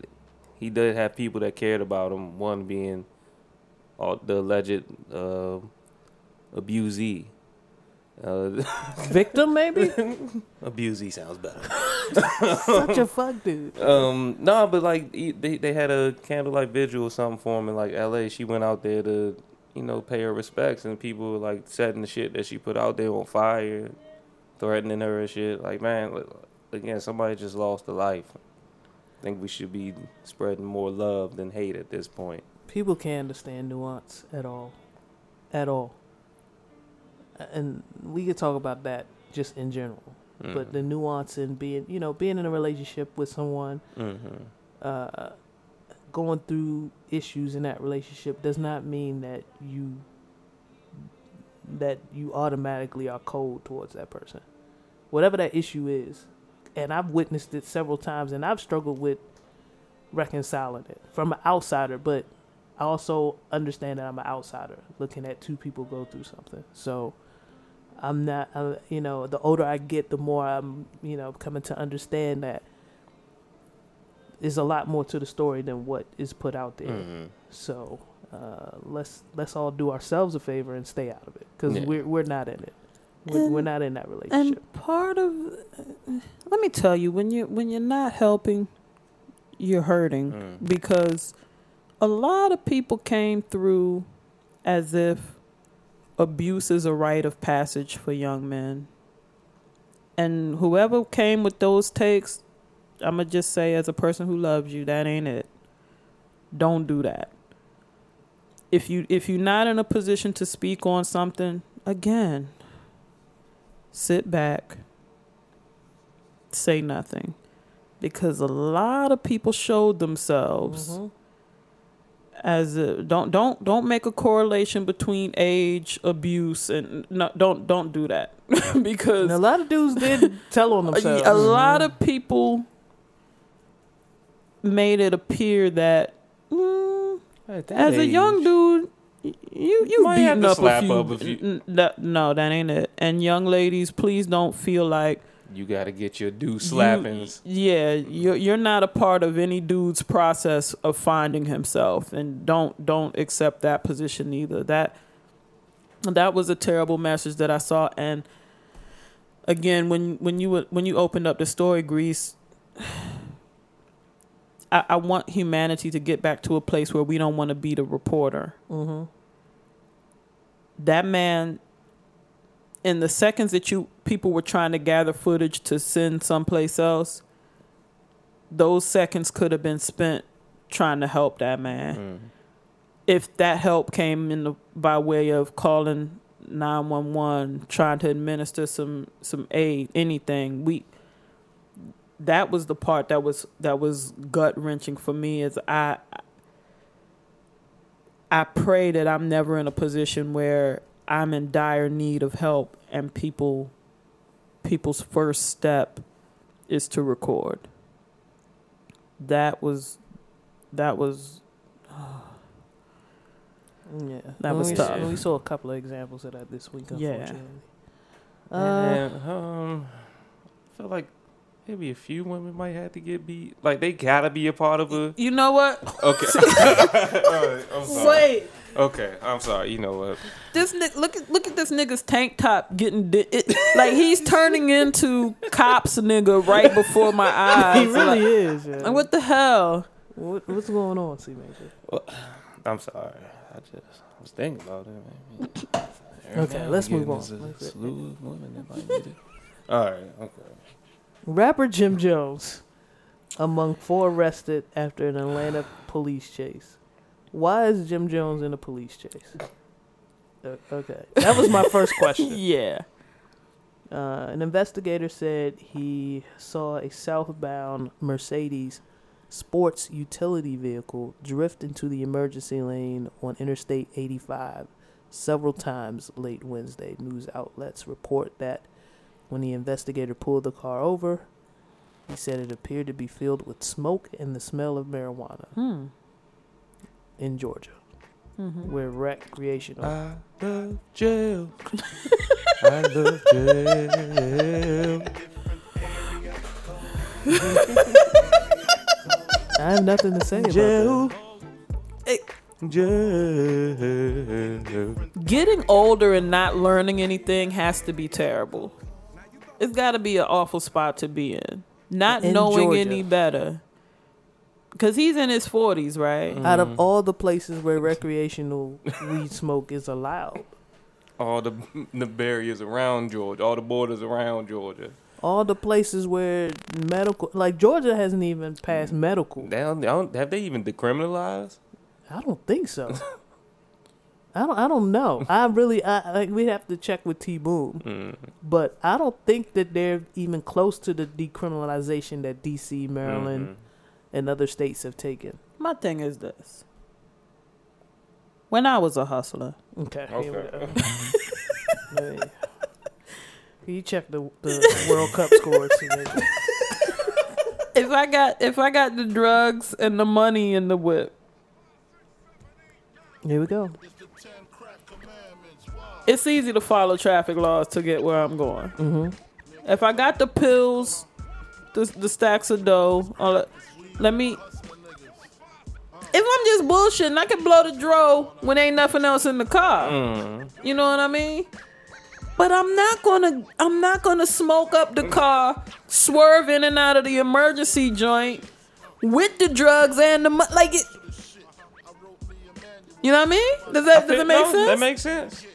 he did have people that cared about him. One being all the alleged uh, abusee. Uh, victim maybe. abusee sounds better. Such a fuck dude. Um, no, but like he- they they had a candlelight vigil or something for him in like L.A. She went out there to, you know, pay her respects, and people were like setting the shit that she put out there on fire, threatening her and shit. Like, man, again, somebody just lost a life. I think we should be spreading more love than hate at this point. People can't understand nuance at all, at all. And we could talk about that just in general. But Mm. the nuance in being, you know, being in a relationship with someone, Mm-hmm. uh, going through issues in that relationship does not mean that you that you automatically are cold towards that person. Whatever that issue is, and I've witnessed it several times, and I've struggled with reconciling it from an outsider, but I also understand that I'm an outsider looking at two people go through something. So I'm not, uh, you know, the older I get, the more I'm, you know, coming to understand that there's a lot more to the story than what is put out there. Mm-hmm. So uh, let's let's all do ourselves a favor and stay out of it because Yeah. we're we're not in it. We're, we're not in that relationship. And part of, let me tell you, when you when you're not helping, you're hurting Mm. because a lot of people came through as if abuse is a rite of passage for young men. And whoever came with those takes, I'm going to just say, as a person who loves you, that ain't it. Don't do that. If you if you're not in a position to speak on something, again, sit back, say nothing, because a lot of people showed themselves Mhm. As a, don't don't don't make a correlation between age, abuse, and no, don't don't do that because And a lot of dudes did tell on a, themselves. a lot of people made it appear that mm, as a young dude, y- you you Might have beating to up slap a few. up a few- n- n- no, that ain't it. And young ladies, please don't feel like You got to get your due you- slappings. yeah, you're you're not a part of any dude's process of finding himself, and don't don't accept that position either. That that was a terrible message that I saw, and again, when when you when you opened up the story, Greece. I, I want humanity to get back to a place where we don't want to be the reporter. hmm That man, in the seconds that you people were trying to gather footage to send someplace else, those seconds could have been spent trying to help that man. Mm. If that help came in the, by way of calling nine one one, trying to administer some some aid, anything, we that was the part that was that was gut wrenching for me. Is I I pray that I'm never in a position where I'm in dire need of help and people people's first step is to record. That was that was Yeah, That And was we, tough. We saw a couple of examples of that this week. Yeah. Unfortunately. Uh, And, um, I feel like maybe a few women might have to get beat. Like they gotta be a part of a. You know what? Okay. Alright, I'm sorry. Wait. Okay, I'm sorry. You know what? This ni- look at look at this nigga's tank top getting di- it, like he's turning into cops nigga right before my eyes. he really Like, is. Yeah. and what the hell? What, what's going on, C Major? I'm sorry. I just I was thinking about it. Man. Okay, let's move on. Let's- slew that might. All right, okay. Rapper Jim Jones among four arrested after an Atlanta police chase. Why is Jim Jones in a police chase? Uh, okay, that was my first question. Yeah. Uh, an investigator said he saw a southbound Mercedes sports utility vehicle drift into the emergency lane on Interstate 85 several times late Wednesday. News outlets report that when the investigator pulled the car over, he said it appeared to be filled with smoke and the smell of marijuana Hmm. In Georgia, Mm-hmm. where recreational. I love jail. I love jail. I have nothing to say about that. Jail. Jail. Getting older and not learning anything has to be terrible. It's got to be an awful spot to be in. Not In knowing Georgia. any better. Because he's in his 40s, right? Out of all the places where recreational weed smoke is allowed, All the the barriers around Georgia, all the borders around Georgia. all the places where medical, like Georgia hasn't even passed medical. They don't, they don't, have they even decriminalized? I don't think so. I don't. I don't know. I really. I like. We have to check with T Boom, Mm. but I don't think that they're even close to the decriminalization that D.C., Maryland. And other states have taken. My thing is this. When I was a hustler, Okay. Here we Okay. go. Let Can you check the the World Cup scores? If I got if I got the drugs and the money and the whip, Here we go. it's easy to follow traffic laws to get where I'm going. Mm-hmm. If I got the pills, the the stacks of dough, all that, let me. If I'm just bullshitting, I can blow the dro when ain't nothing else in the car. Mm. You know what I mean? But I'm not gonna I'm not gonna smoke up the car, swerve in and out of the emergency joint with the drugs and the like it. You know what I mean? Does that does it make No, sense? That makes sense.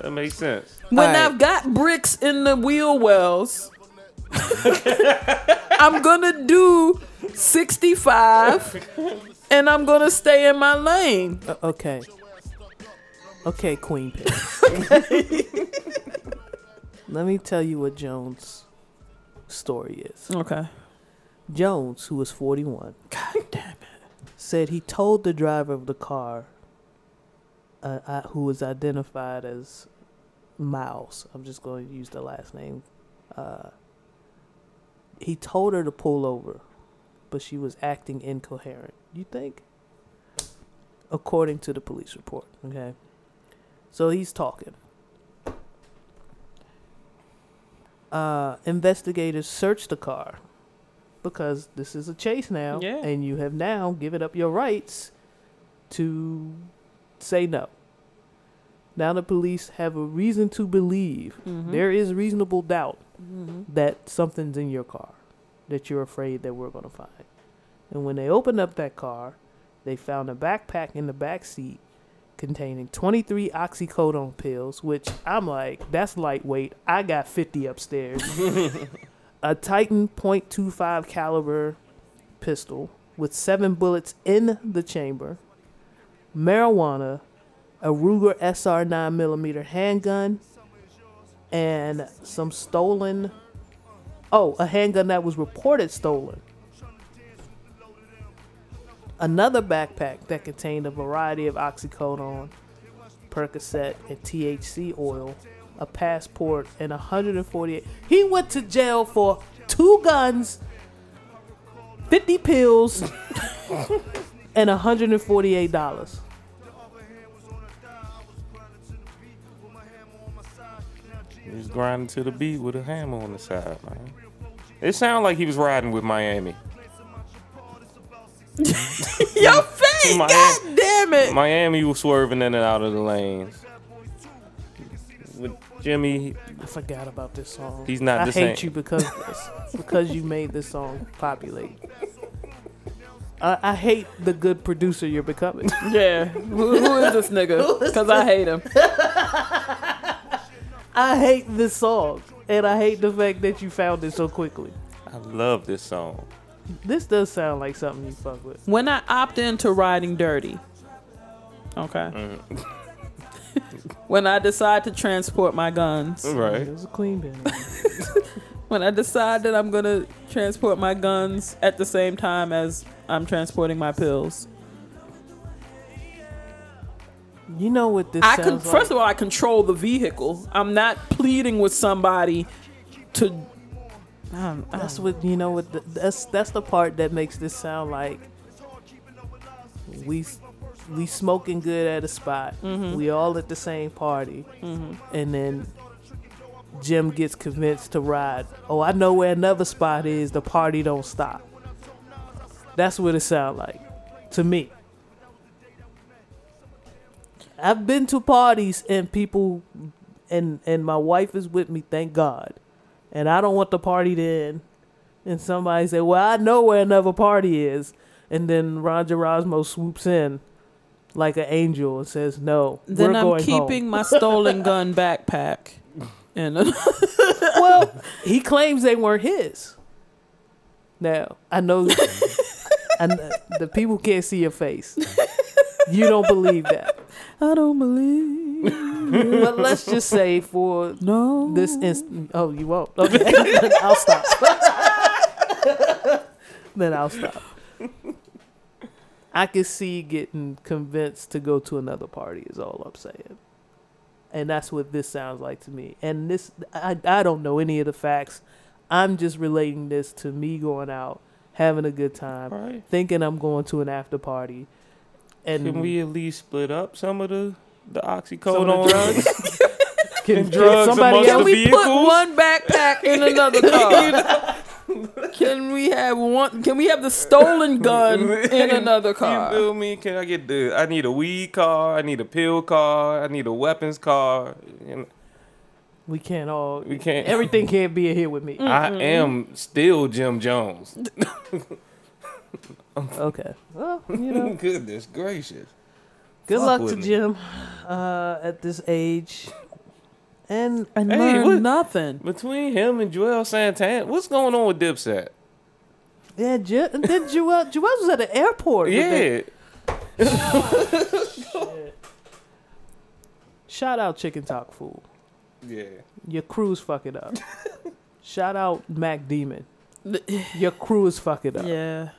That makes sense. when Alright. I've got bricks in the wheel wells, I'm gonna do 65 and I'm gonna stay in my lane. Uh, okay. Okay, Queen. Let me tell you what Jones' story is. Okay. Jones, who was 41, God damn it. said he told the driver of the car, uh, uh, who was identified as Miles, I'm just going to use the last name, uh, he told her to pull over, but she was acting incoherent. You think? According to the police report, okay? So he's talking. Uh, investigators searched the car because this is a chase now, Yeah. and you have now given up your rights to say no. Now the police have a reason to believe Mhm. there is reasonable doubt Mhm. that something's in your car that you're afraid that we're going to find. And when they opened up that car, they found a backpack in the back seat containing 23 oxycodone pills, which I'm like, that's lightweight. I got 50 upstairs. a Titan .25 caliber pistol with seven bullets in the chamber, marijuana, a Ruger SR 9mm handgun, and some stolen. Oh, a handgun that was reported stolen. Another backpack that contained a variety of oxycodone, Percocet, and THC oil, a passport, and 148. He went to jail for two guns, 50 pills, and $148. He's grinding to the beat with a hammer on the side, man. It sounded like he was riding with Miami. Your face! My- God damn it! Miami was swerving in and out of the lanes. With Jimmy, I forgot about this song. He's not I the hate same. you because of this, because you made this song populate. I, I hate the good producer you're becoming. Yeah. Who, who is this nigga? Because I hate him. I hate this song, and I hate the fact that you found it so quickly. I love this song. This does sound like something you fuck with. When I opt into riding dirty, okay. Mm. when I decide to transport my guns, It Right. was a clean band. when I decide that I'm gonna transport my guns at the same time as I'm transporting my pills, You know what this I could sounds first of all I control the vehicle. I'm not pleading with somebody to. I That's don't- what you know. What the, that's that's the part that makes this sound like we we smoking good at a spot. Mm-hmm. We all at the same party, mm-hmm. and then Jim gets convinced to ride. Oh, I know where another spot is. The party don't stop. That's what it sounds like to me. I've been to parties and people, and and my wife is with me. Thank God and I don't want the party to end. And somebody say, "Well, I know where another party is," and then Ron Gerasmo swoops in like an angel and says, "No, then we're I'm going keeping home." my stolen gun backpack. And well, he claims they weren't his. Now I know, and the people can't see your face. You don't believe that, I don't believe. but let's just say for No. this instant. Oh, you won't. Okay, then I'll stop. then I'll stop. I can see getting convinced to go to another party. Is all I'm saying, and that's what this sounds like to me. And this, I, I don't know any of the facts. I'm just relating this to me going out, having a good time, Right. thinking I'm going to an after party, and Can we at least split up some of the the oxycodone drugs? can, and can drugs somebody Can else? the we put one backpack in another car? Can we have one? Can we have the stolen gun in another car? You feel me? Can I get the? I need a weed car. I need a pill car. I need a weapons car. We can't all. we can't. Everything can't be in here with me. I am still Jim Jones. Okay. Well, you know, Goodness gracious. good Fuck luck to me. Jim uh, at this age. And And Hey, learn what- nothing. Between him and Juelz Santana, what's going on with Dipset? yeah, Ju- and then Juelz, Joel was at the airport. with that- Yeah. Shout out Chicken Talk Fool. Yeah. Your crew's fucking up. Shout out Mac Demon. Your crew is fucking up. Yeah.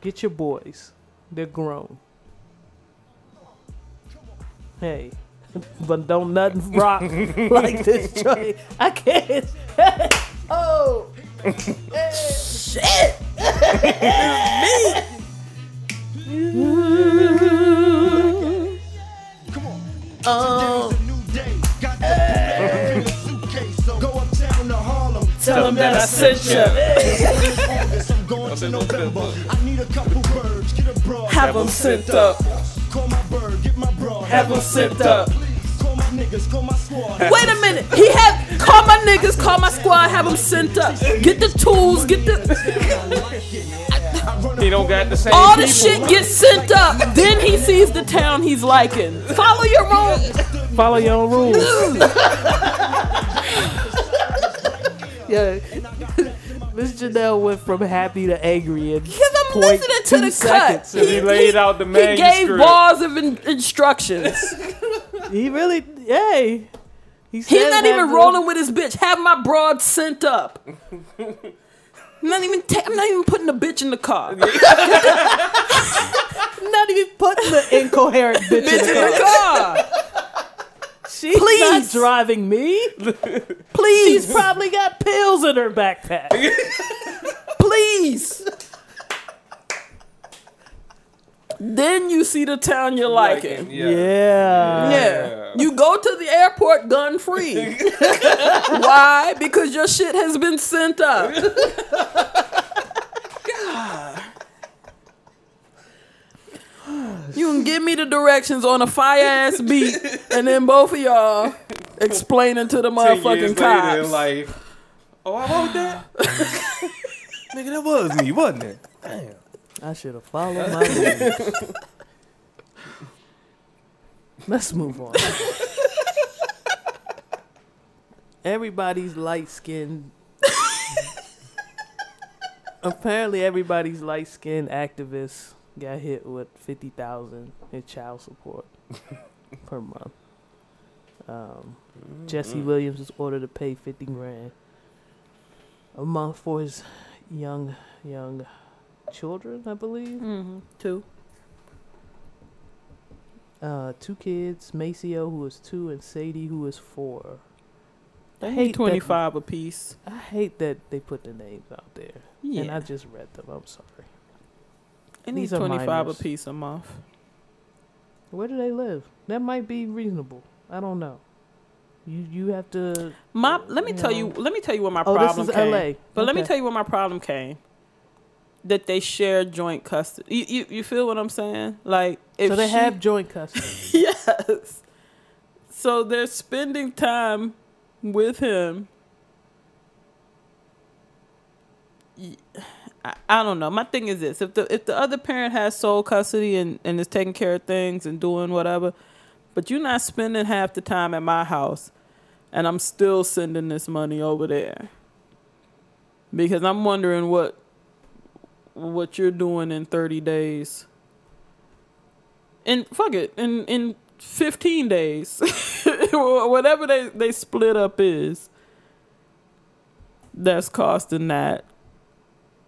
Get your boys. They're grown. Hey. But don't nothing rock like this joint. I can't. oh. Shit. Um, Tell them that I sent you. Have them sent up. Have them sent up. Wait a minute. He had call my niggas, call my squad, have them sent up. Get the tools, get the He don't got the same all the people. shit gets sent up. Then he sees the town he's liking. Follow your own. Follow your own rules. yeah. Miss Janelle went from happy to angry in Because I'm point listening to two the seconds. cut. He laid out the He gave manuscript. bars of in- instructions. He really, hey. He He's not even the- rolling with his bitch. Have my broad sent up. I'm not even. Ta- I'm not even putting the bitch in the car. bitch Not even putting the incoherent bitch, in in the the car. Car. She's not Please. driving me. Please, She's probably got pills in her backpack. please. Then you see the town you're liking. Yeah. Yeah. Yeah. You go to the airport gun free. Why? Because your shit has been sent up. God. You can give me the directions on a fire ass beat, and then both of y'all explaining to the Ten years motherfucking later in life. Oh, I wrote that. Nigga, that was me, wasn't it? Damn. I should have followed my rules. Let's move on. everybody's light skinned. Apparently, everybody's light skinned activist got hit with fifty thousand in child support per month. Um, Jesse Williams was ordered to pay fifty grand a month for his young young children, I believe. Mm-hmm. Two. Uh, two kids, Maceo who is two and Sadie who is four. I They hate twenty five a piece. I hate that they put the names out there. Yeah. And I just read them. I'm sorry. They need these twenty five a piece a month. Where do they live? That might be reasonable. I don't know. You you have to. My let me You tell know. you let me tell you where my Oh, problem this is came. L.A. But let me tell you where my problem came. That they share joint custody. You, you you feel what I'm saying? Like if so they she- have joint custody. yes. So they're spending time with him. Y- I, I don't know. My thing is this: if the if the other parent has sole custody and, and is taking care of things and doing whatever, but you're not spending half the time at my house, and I'm still sending this money over there because I'm wondering what what you're doing in 30 days. And fuck it, in in 15 days, whatever they they split up is, that's costing that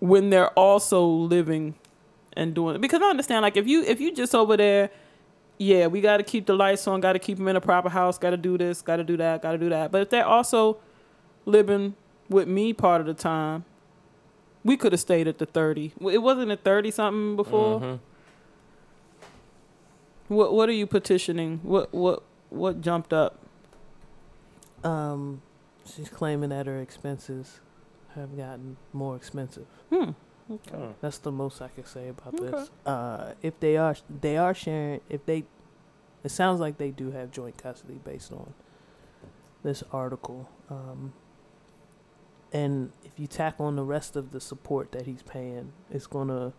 when they're also living and doing it. Because I understand, like if you if you just over there, yeah, we got to keep the lights on, got to keep them in a proper house, got to do this, got to do that, got to do that. But if they're also living with me part of the time, we could have stayed at the 30. It wasn't at 30 something before. Mhm. What what are you petitioning? What what what jumped up? Um, she's claiming that her expenses have gotten more expensive. Hmm. Oh. That's the most I can say about Okay. this. Uh, if they are they are sharing, if they, it sounds like they do have joint custody based on this article. Um, and if you tack on the rest of the support that he's paying, it's gonna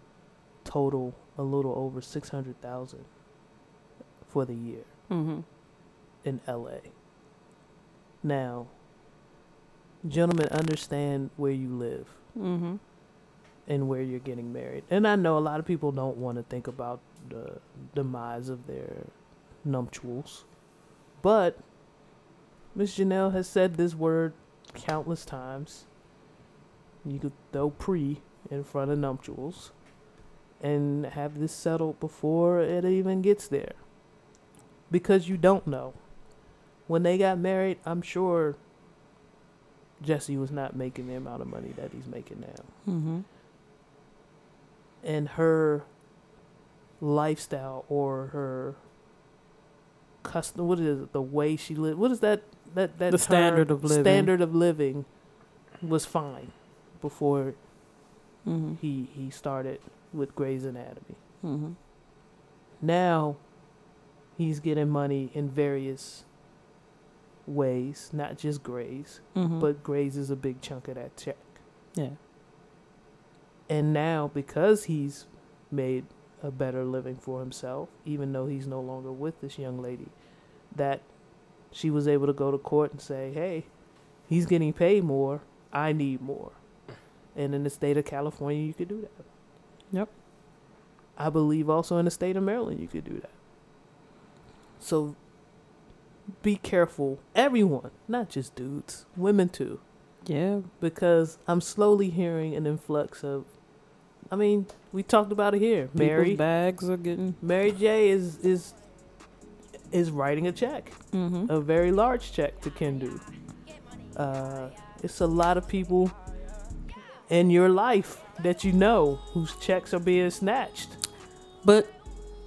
total a little over six hundred thousand for the year Mm-hmm. in LA. Now, gentlemen, understand where you live Mm-hmm. and where you're getting married. And I know a lot of people don't want to think about the demise of their nuptials. But Miss Janelle has said this word countless times. You could throw pre in front of nuptials and have this settled before it even gets there. Because you don't know. When they got married, I'm sure Jesse was not making the amount of money that he's making now Mm-hmm. and her lifestyle or her custom what is it the way she lived what is that that that The term? standard of living. standard of living was fine before Mm-hmm. he he started with Grey's Anatomy Mm-hmm. now he's getting money in various ways not just Grey's Mm-hmm. but Grey's is a big chunk of that check yeah. And now, because he's made a better living for himself, even though he's no longer with this young lady, that she was able to go to court and say, hey, he's getting paid more. I need more. And in the state of California, you could do that. Yep. I believe also in the state of Maryland, you could do that. So be careful, everyone, not just dudes, women too Yeah. because I'm slowly hearing an influx of. I mean, we talked about it here. Mary, bags are getting. Mary J is is is writing a check, Mm-hmm. a very large check to Kendu. Uh, it's a lot of people in your life that you know whose checks are being snatched. But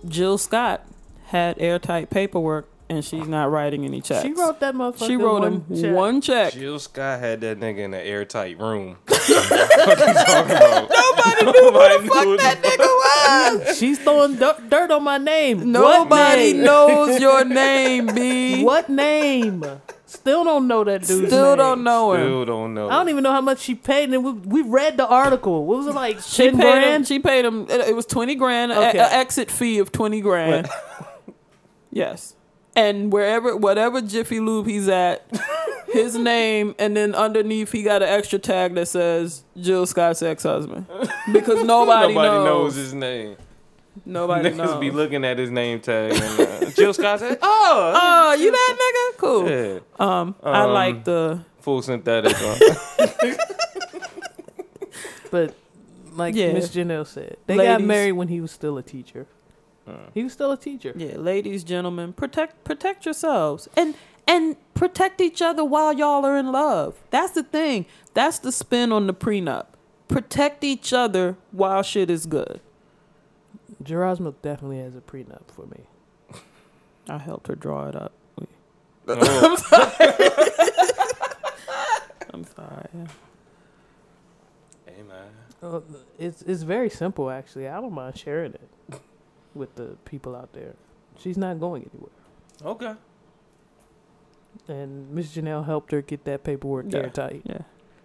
Jill Scott had airtight paperwork, and she's not writing any checks. She wrote that motherfucker. She wrote one him check. one check. Jill Scott had that nigga in an airtight room. what you talking about? Nobody knew who the fuck that nigga was. She's throwing dirt, dirt on my name. Nobody name? knows your name, B. What name? Still don't know that dude's Still name. don't know him. Still don't know. I don't even know how much she paid, and we, we read the article. What was it like? She Ten paid him. She paid him. It, it was twenty grand. a- Okay. A, exit fee of twenty grand. yes, and wherever, whatever Jiffy Lube he's at, his name, and then underneath he got an extra tag that says Jill Scott's ex-husband because nobody, Nobody knows. knows. his name. Nobody Niggas knows. be looking at his name tag. And, uh, Jill Scott said, "Oh, Oh, you that nigga? Cool. yeah, Um, I Um, like the full synthetic." Uh, But like Yeah. Miss Janelle said, they got married when he was still a teacher. He was still a teacher. yeah, ladies, gentlemen, protect protect yourselves and and protect each other while y'all are in love. That's the thing. That's the spin on the prenup. Protect each other while shit is good. Gerasmo definitely has a prenup for me. I helped her draw it up. oh, I'm sorry. hey man, Uh, it's it's very simple actually. I don't mind sharing it with the people out there. She's not going anywhere. okay. And Miss Janelle helped her get that paperwork Yeah. airtight. Yeah.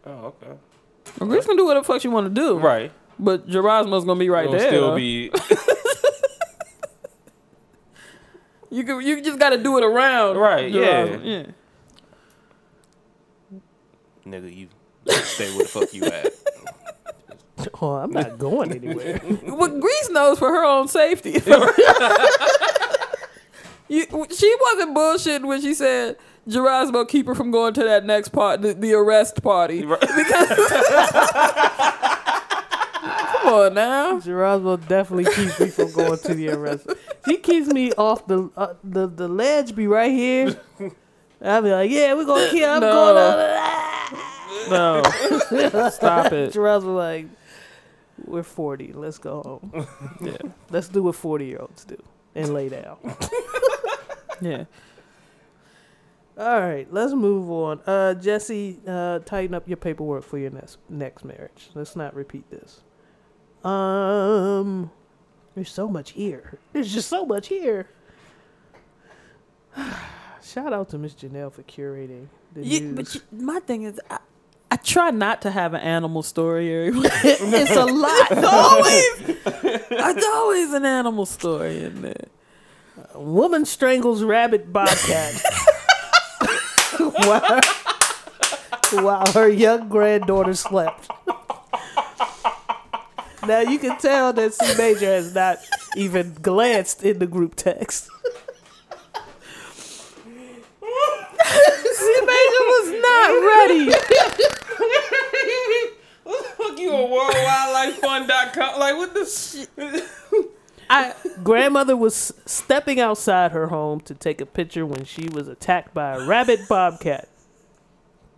Oh, okay. Reese can do whatever the fuck she want to do. Right. But Gerasmo's gonna be right It'll there. Still be You can, you just got to do it around. Right, Gerasmo. yeah. yeah. nigga. You stay where the fuck you at. Oh, I'm not going anywhere. What Grease knows for her own safety. you, she wasn't bullshitting when she said Gerasmo keep her from going to that next part, the, the arrest party. Right. Come on now. Gerasmo definitely keeps me from going to the arrest. She keeps me off the uh, the the ledge. Be right here. I'll be like, yeah, we're gonna kill. I'm No. going out. No, stop it. Gerasmo like, we're 40. Let's go home. Yeah, Let's do what 40 year olds do and lay down. yeah. All right, let's move on. Uh, Jesse, uh, tighten up your paperwork for your next next marriage. Let's not repeat this. Um, there's so much here. There's just so much here. Shout out to Miss Janelle for curating the You, news. but you, my thing is, I, I try not to have an animal story. It's a lot. It's always, it's always an animal story in there. Woman strangles rabbit bobcat while, while her young granddaughter slept. Now you can tell that C Major has not even glanced in the group text. C Major was not ready. Fuck you on worldwildlifefun.com. Like what the shit? I Grandmother was stepping outside her home to take a picture when she was attacked by a rabbit bobcat.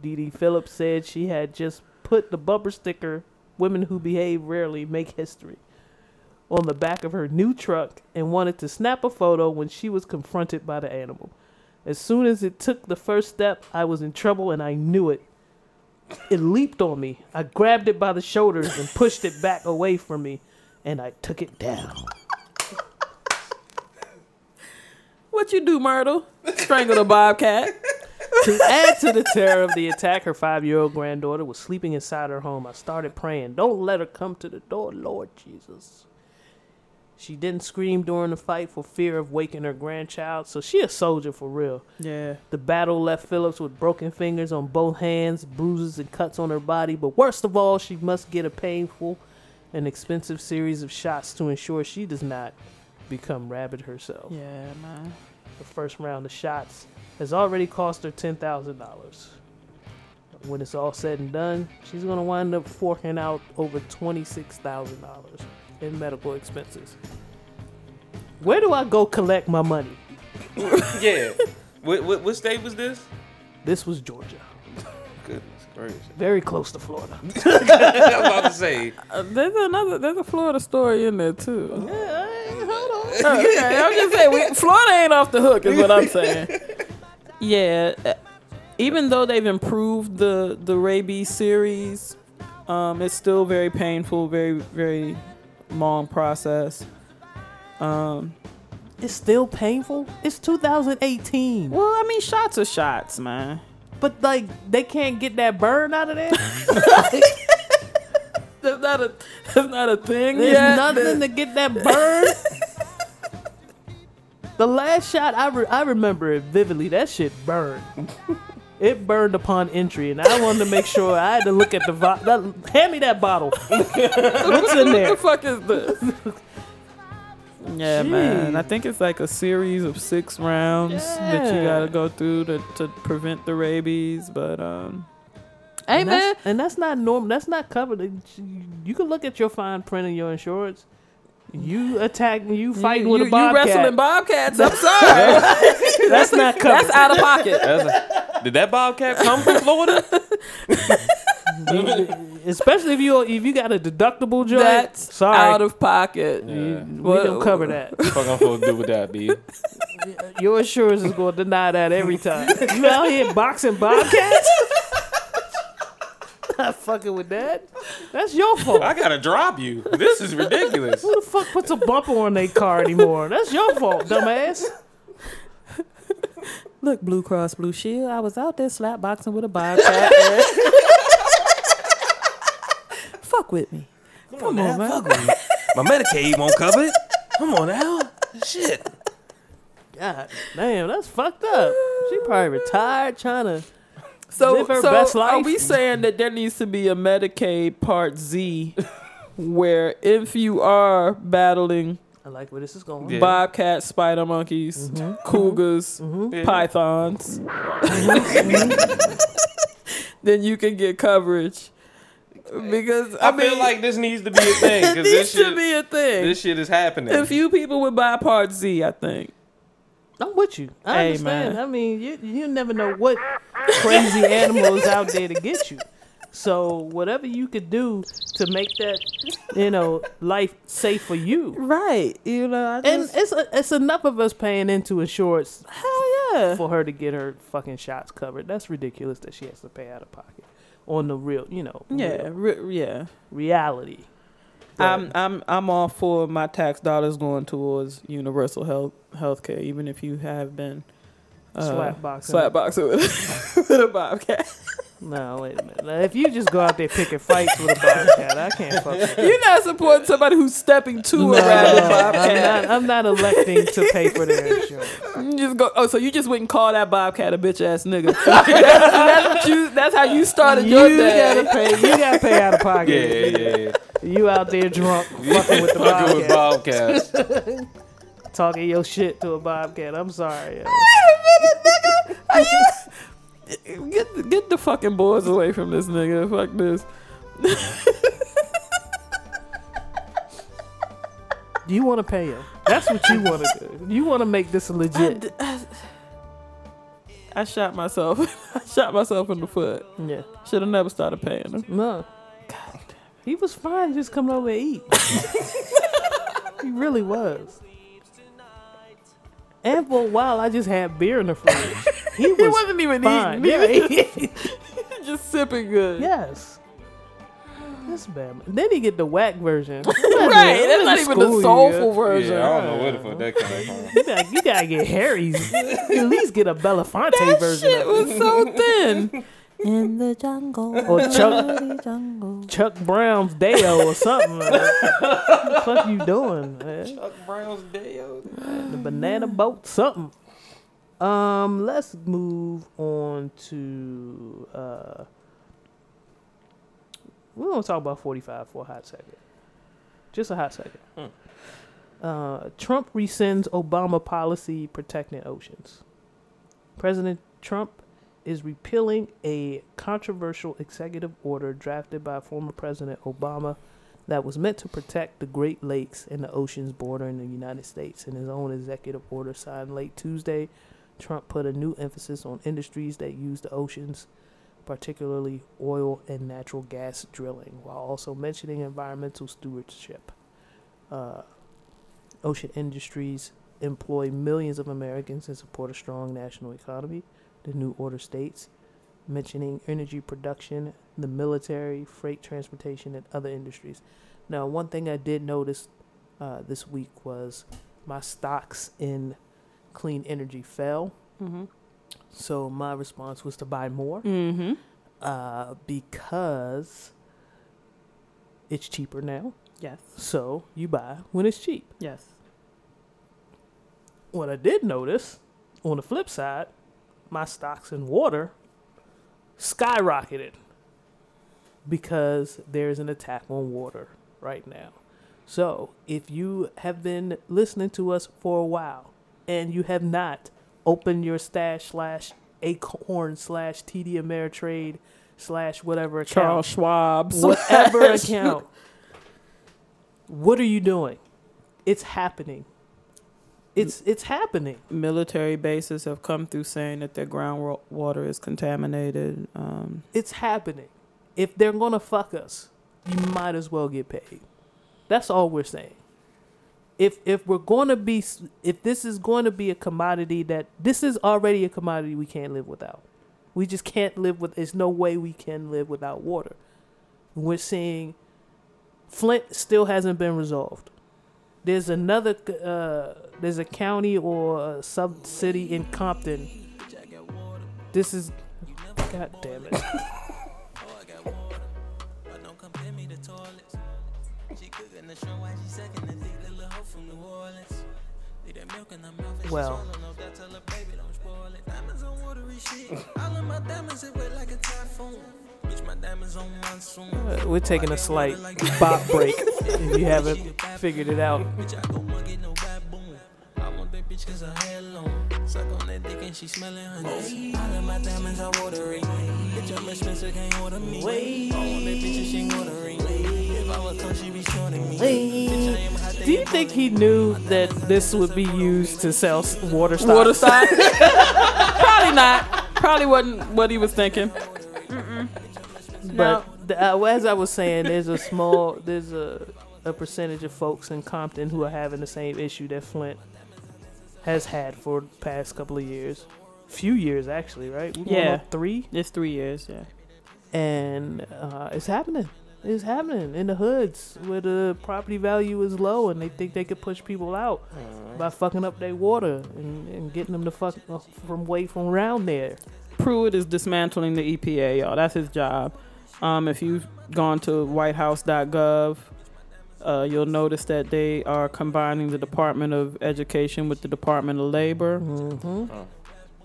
Dee Dee Phillips said she had just put the bumper sticker, Women Who Behave Rarely Make History, on the back of her new truck and wanted to snap a photo when she was confronted by the animal. As soon as it took the first step, I was in trouble and I knew it. It leaped on me. I grabbed it by the shoulders and pushed it back away from me, and I took it down. what you do, Myrtle? Strangle a bobcat. To add to the terror of the attack, her five year old granddaughter was sleeping inside her home. I started praying, Don't let her come to the door, Lord Jesus. She didn't scream during the fight for fear of waking her grandchild, so she a soldier for real. Yeah. The battle left Phillips with broken fingers on both hands, bruises and cuts on her body, but worst of all, she must get a painful and expensive series of shots to ensure she does not become rabid herself. Yeah, man. The first round of shots has already cost her ten thousand dollars. When it's all said and done, she's gonna wind up forking out over twenty six thousand dollars in medical expenses. Where do I go collect my money? Yeah. What, what what state was this? This was Georgia, Goodness gracious. very close to Florida. I was about to say. Uh, there's another. There's a Florida story in there too. Yeah, hold on. okay, I'm just saying, we, Florida ain't off the hook, is what I'm saying. Yeah, uh, even though they've improved the the rabies series, um, it's still very painful, very very long process. Um, It's still painful. It's 2018, well, I mean, shots are shots, man. but like they can't get that burn out of there. That's not a that's not a thing There's yet. nothing to get that burn. the last shot I re- I remember it vividly. That shit burned. It burned upon entry, and I wanted to make sure I had to look at the bottle. Hand me that bottle. What's in What there? the fuck is this? Yeah, man. I think it's like a series of six rounds that you gotta go through to, to prevent the rabies. But um, hey and man, that's, and that's not normal. That's not covered. You can look at your fine print of your insurance. You attack, you fighting you, with you, a you bobcat. wrestling bobcats. I'm sorry, that's not covered. that's out of pocket. That's a- did that bobcat come from Florida? Especially if you if you got a deductible joint. That's sorry, out of pocket. Yeah. we Well- don't cover that. What I'm supposed to do with that, B? Your insurance is going to deny that every time. You out here boxing bobcats? Not fucking with that. That's your fault. I gotta drop you. This is ridiculous. Who the fuck puts a bumper on their car anymore? That's your fault, dumbass. Look, Blue Cross Blue Shield. I was out there slap boxing with a bobcat. Fuck with me. Come on, man. My Medicaid won't cover it. Come on now. Shit. God damn, that's fucked up. She probably retired trying to. So, Live her so best are we saying that there needs to be a Medicaid Part Z, where if you are battling I like where this is going. Yeah. bobcats, spider monkeys, mm-hmm. Mm-hmm. cougars, mm-hmm. Yeah. pythons, then you can get coverage. Because I, I, mean, feel like this needs to be a thing it because needs this to shit, be a thing. this shit is happening. a few people would buy Part Z, I think. I'm with you. I Hey, understand. man. I mean, you you never know what crazy animal is out there to get you. So whatever you could do to make that, you know, life safe for you. Right. You know, I And just, it's it's enough of us paying into insurance hell yeah. for her to get her fucking shots covered. That's ridiculous that she has to pay out of pocket on the real, you know, Yeah, real re- yeah. reality. I'm I'm I'm all for my tax dollars going towards universal health health care, even if you have been uh, Slap boxing. slap boxing with, with a bobcat. No, wait a minute. Now, if you just go out there picking fights with a bobcat, I can't fuck with that. You're not supporting somebody who's stepping to No, a rabid I'm bobcat. not. I'm not electing to pay for their insurance. You just go. Oh, so you just wouldn't call that bobcat a bitch ass nigga? that's, what you. That's how you started your You day. gotta pay. You gotta pay out of pocket. yeah, yeah. You out there drunk, fucking with the Fucking with bobcat, bobcats. Talking your shit to a bobcat. I'm sorry. yo. Get the, get get the fucking boys away from this nigga. Fuck this. Do you want to pay him? That's what you want to do. You want to make this legit. I shot myself. I shot myself in the foot. Yeah. Should have never started paying him. No. God. He was fine just coming over to eat. he really was. And for a while, I just had beer in the fridge. He was He wasn't even fine. eating. Yeah, He just sipping good. yes. That's bad. man. Then he get the whack version. Right. That's not even the soulful year. version. Yeah, I don't know where the fuck that came from. You gotta, you gotta get Harry's. At least get a Belafonte That version. shit it. was so thin. In the jungle. Or Chuck- jungle. Chuck Brown's Deo or something. What the fuck you doing, man? Chuck Brown's Dale. The banana boat, something. Um, let's move on to uh we're gonna talk about 45 for a hot second. Just a hot second. Uh, Trump rescinds Obama policy protecting oceans. President Trump is repealing a controversial executive order drafted by former President Obama that was meant to protect the Great Lakes and the oceans bordering the United States. In his own executive order signed late Tuesday, Trump put a new emphasis on industries that use the oceans, particularly oil and natural gas drilling, while also mentioning environmental stewardship. Uh, ocean industries employ millions of Americans and support a strong national economy, the new order states, mentioning energy production, the military, freight transportation, and other industries. Now, one thing I did notice uh, this week was my stocks in clean energy fell. Mm-hmm. So my response was to buy more Mm-hmm. uh, because it's cheaper now. Yes. So you buy when it's cheap. Yes. What I did notice on the flip side, my stocks in water skyrocketed because there's an attack on water right now. So, if you have been listening to us for a while and you have not opened your stash slash acorn slash TD Ameritrade slash whatever account, Charles Schwab. whatever account, what are you doing? It's happening. It's it's happening. Military bases have come through saying that their groundwater is contaminated. Um, It's happening. If they're gonna fuck us, you might as well get paid. That's all we're saying. If if we're gonna be if this is going to be a commodity that this is already a commodity we can't live without. We just can't live with. There's no way we can live without water. We're seeing Flint still hasn't been resolved. There's another. Uh, there's a county or a sub city in Compton. This is. God damn it. Well, we're taking a slight bop break if you haven't figured it out. Do you think he knew that this would be used to sell water stocks? water stock? Probably not. Probably wasn't what he was thinking. But the, uh, as I was saying, there's a small, there's a, a percentage of folks in Compton who are having the same issue that Flint has had for the past couple of years, few years actually, right? We going Yeah. on three, It's three years, yeah. and uh, it's happening. It's happening in the hoods where the property value is low, and they think they could push people out by fucking up their water and, and getting them to fuck uh, from away from around there. Pruitt is dismantling the EPA, y'all. That's his job. Um, if you've gone to whitehouse.gov, uh, you'll notice that they are combining the Department of Education with the Department of Labor. Mm-hmm.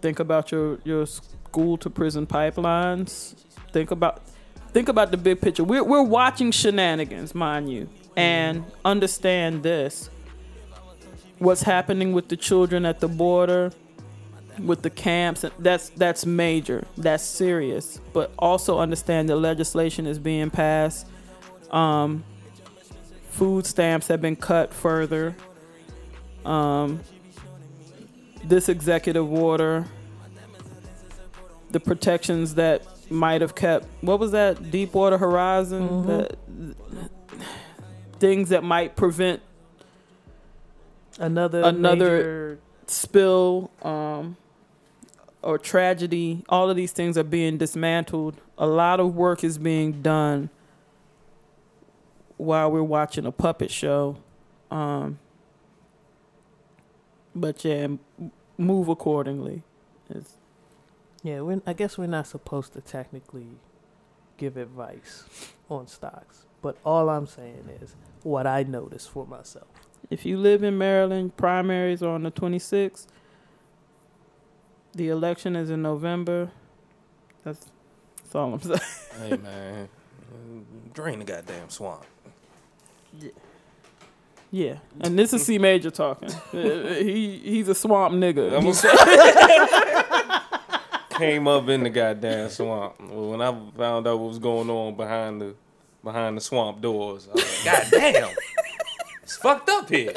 Think about your, your school to prison pipelines. Think about think about the big picture. We're we're watching shenanigans, mind you, and understand this. What's happening with the children at the border, with the camps, that's that's major. That's serious. But also understand that legislation is being passed. Um, food stamps have been cut further. Um, this executive order, the protections that might have kept what was that Deepwater Horizon, Mhm. The- things that might prevent Another Another- major spill um, or tragedy. All of these things are being dismantled. A lot of work is being done while we're watching a puppet show. Um, but yeah, move accordingly. It's, Yeah, we're, I guess we're not supposed to technically give advice on stocks, but all I'm saying is what I noticed for myself. if you live in Maryland, primaries are on the 26th. The election is in November. That's, that's all I'm saying. Hey man, drain the goddamn swamp. Yeah, and this is C Major talking. He he's a swamp nigga. I'm Came up in the goddamn swamp. When I found out what was going on behind the behind the swamp doors, I was like, God damn, it's fucked up here.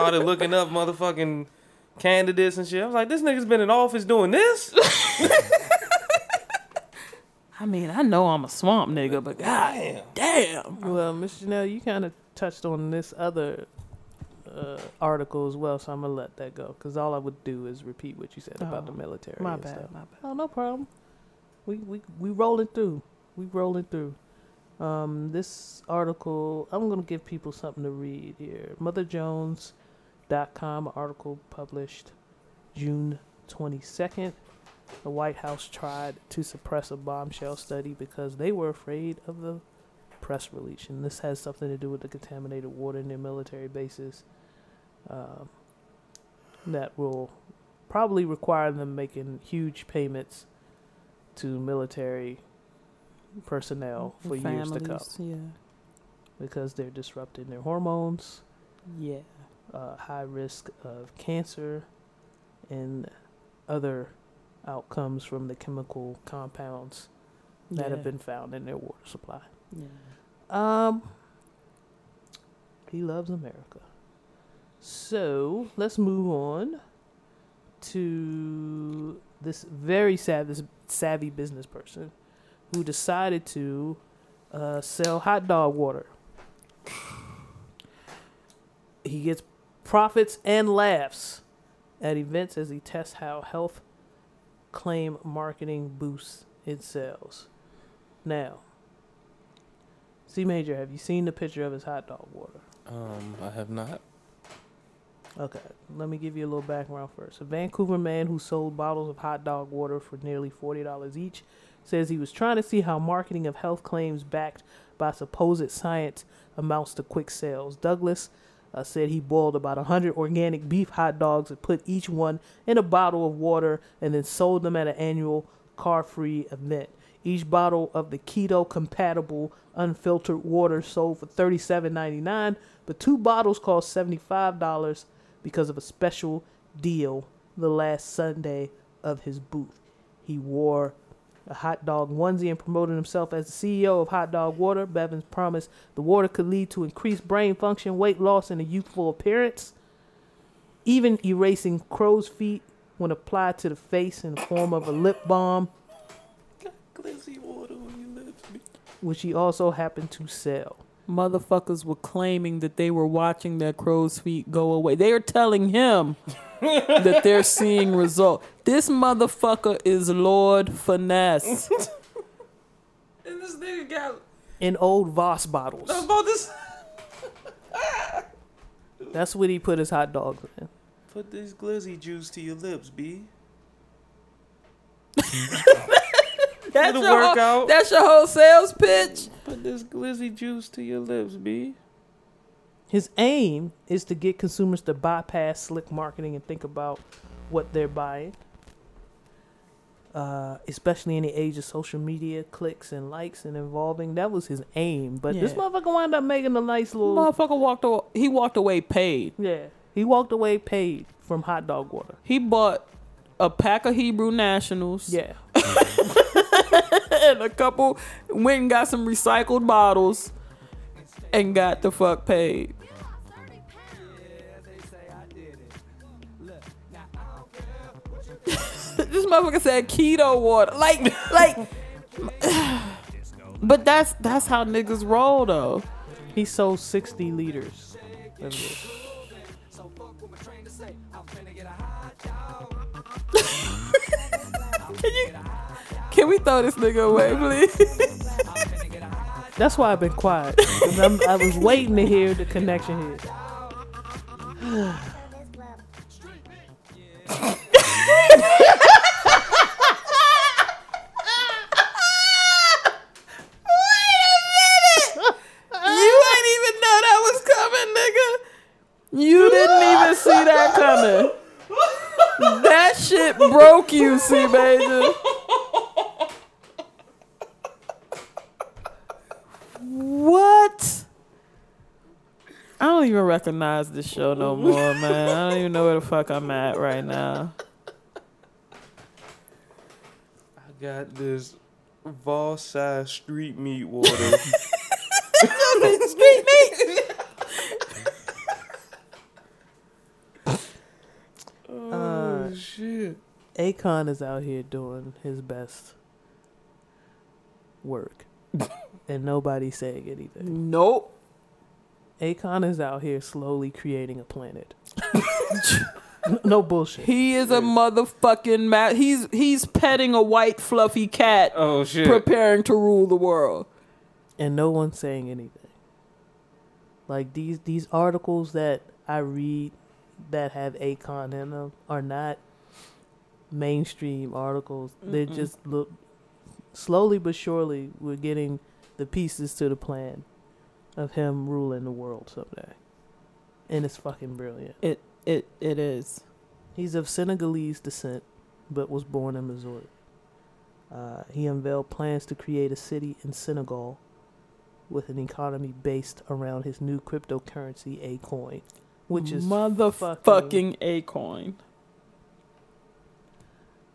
Started looking up motherfucking candidates and shit. I was like, this nigga's been in office doing this. I mean, I know I'm a swamp nigga, but god Damn. damn. Well, Mr. Janelle, you kind of touched on this other uh, article as well, so I'm gonna let that go because all I would do is repeat what you said about the Oh, military. My and bad, stuff. my bad. Oh, no problem. We we we rolling through. We rolling through. Um, this article, I'm gonna give people something to read here. MotherJones.com article published June 22nd. The White House tried to suppress a bombshell study because they were afraid of the press release, and this has something to do with the contaminated water in their military bases. Um, that will probably require them making huge payments to military personnel for years to come Yeah. because they're disrupting their hormones, Yeah. Uh, high risk of cancer, and other outcomes from the chemical compounds that have been found in their water supply. Yeah. Um, he loves America. So let's move on to this very savvy, savvy business person who decided to uh, sell hot dog water. He gets profits and laughs at events as he tests how health claim marketing boosts its sales. Now, C Major, have you seen the picture of his hot dog water? Um, I have not. Okay, let me give you a little background first. A Vancouver man who sold bottles of hot dog water for nearly $40 each says he was trying to see how marketing of health claims backed by supposed science amounts to quick sales. Douglas uh, said he boiled about 100 organic beef hot dogs and put each one in a bottle of water and then sold them at an annual car free event. Each bottle of the keto compatible unfiltered water sold for $37.99, but two bottles cost $75 because of a special deal the last Sunday of his booth. He wore a hot dog onesie and promoted himself as the CEO of Hot Dog Water. Bevins promised the water could lead to increased brain function, weight loss, and a youthful appearance, even erasing crow's feet when applied to the face in the form of a lip balm, Glizzy water on your lips. which he also happened to sell. Motherfuckers were claiming that they were watching their crow's feet go away. They are telling him that they're seeing result. This motherfucker is Lord Finesse. and this nigga got In old Voss bottles. about this. That's what he put his hot dogs in. Put this glizzy juice to your lips, B. that's It'll your, work whole, out. that's your whole sales pitch. Put this glizzy juice to your lips, B. His aim is to get consumers to bypass slick marketing and think about what they're buying. Uh, especially in the age of social media, clicks and likes and involving. That was his aim. But this motherfucker wound up making a nice little. Motherfucker walked away. He walked away paid. yeah. He walked away paid from hot dog water. He bought a pack of Hebrew Nationals. Yeah. and a couple went and got some recycled bottles and got the fuck paid. this motherfucker said keto water. Like like But that's that's how niggas roll though. He sold 60 liters. Can you Can we throw this nigga away, please? That's why I've been quiet. I was waiting to hear the connection here. Wait a minute! You ain't even know that was coming, nigga. You didn't even see that coming. That shit broke you, C Major. What? I don't even recognize this show no more, man. I don't even know where the fuck I'm at right now. I got this Voss size street meat water. Street meat. Uh, shit. Akon is out here doing his best work, and nobody's saying anything. Nope. Akon is out here slowly creating a planet. no bullshit. He is a motherfucking ma- he's he's petting a white fluffy cat Oh shit. preparing to rule the world. and no one's saying anything. Like these these articles that I read that have Akon in them are not mainstream articles. They're Mm-mm. just look slowly but surely we're getting the pieces to the plan of him ruling the world someday. And it's fucking brilliant. It it it is. He's of Senegalese descent, but was born in Missouri. Uh, he unveiled plans to create a city in Senegal with an economy based around his new cryptocurrency, Akoin, which is motherfucking a coin.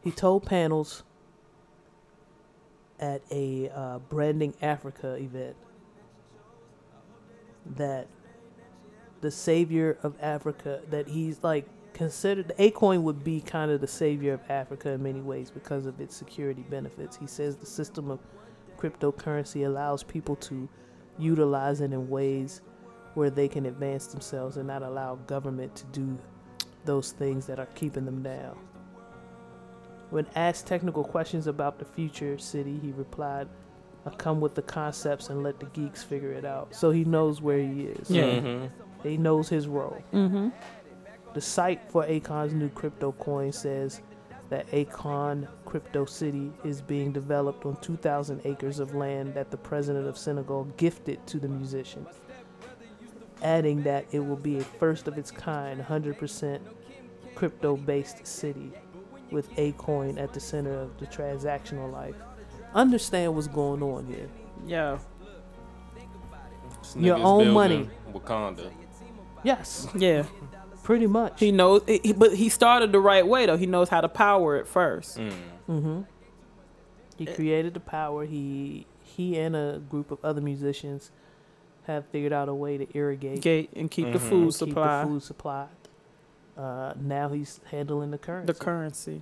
He told panels at a uh, Branding Africa event that the savior of Africa, that he's like considered, the Akoin would be kind of the savior of Africa in many ways because of its security benefits. He says the system of cryptocurrency allows people to utilize it in ways where they can advance themselves and not allow government to do those things that are keeping them down. When asked technical questions about the future city, he replied, I come with the concepts and let the geeks figure it out. So he knows where he is. Yeah. Mhm. He knows his role. Mm-hmm. The site for Akon's new crypto coin says that Akon Crypto City is being developed on 2,000 acres of land that the president of Senegal gifted to the musician, adding that it will be a first of its kind 100% crypto based city with Akoin at the center of the transactional life. Understand what's going on here. Yeah. This Your own money. Wakanda. Yes, Yeah. pretty much. He knows, he, but he started the right way though. He knows how to power it first. Mm. Mm-hmm. He Eh. created the power. He he and a group of other musicians have figured out a way to irrigate Gate and keep the Mhm. food keep supply, the food supply. Uh, now he's handling the currency. the currency,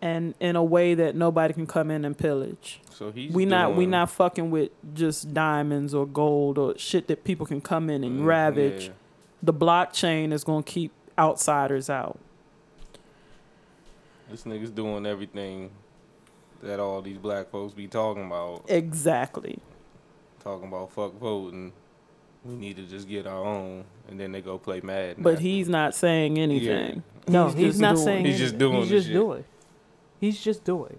and in a way that nobody can come in and pillage. So he's we not we not fucking with just diamonds or gold or shit that people can come in and Mm, ravage. yeah. The blockchain is gonna keep outsiders out. This nigga's doing everything that all these black folks be talking about. Exactly. Talking about fuck voting. We need to just get our own, and then they go play mad. But he's not saying anything. no, he's, just not doing- saying. He's just anything. doing He's just shit. doing. He's just doing.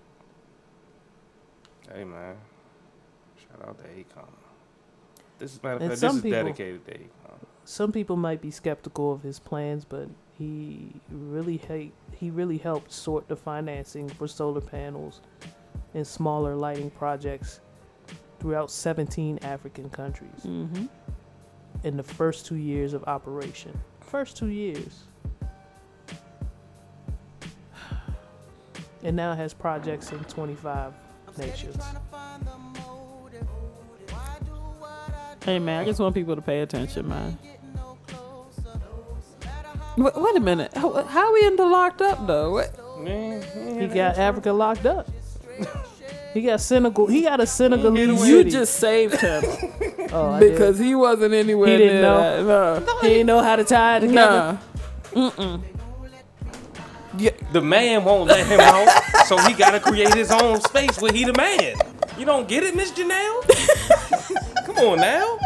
Hey man, shout out to Akon. This is matter of fact, some this is people- dedicated to Akon. Some people might be skeptical of his plans, but he really hate, he really helped sort the financing for solar panels and smaller lighting projects throughout 17 African countries. Mm-hmm. In the first two years of operation. First two years. And now has projects in 25 nations. Hey man, I just want people to pay attention, man. Wait, wait a minute. How, how we into locked up though? What? He got Africa locked up. He got Senegal. He got a Senegalese You city. just saved him oh, I did. because he wasn't anywhere He didn't near know. that. No. he didn't know how to tie it together. Nah. Mm-mm. The man won't let him out, so he gotta create his own space where he the man. You don't get it, Miss Janelle? Come on now.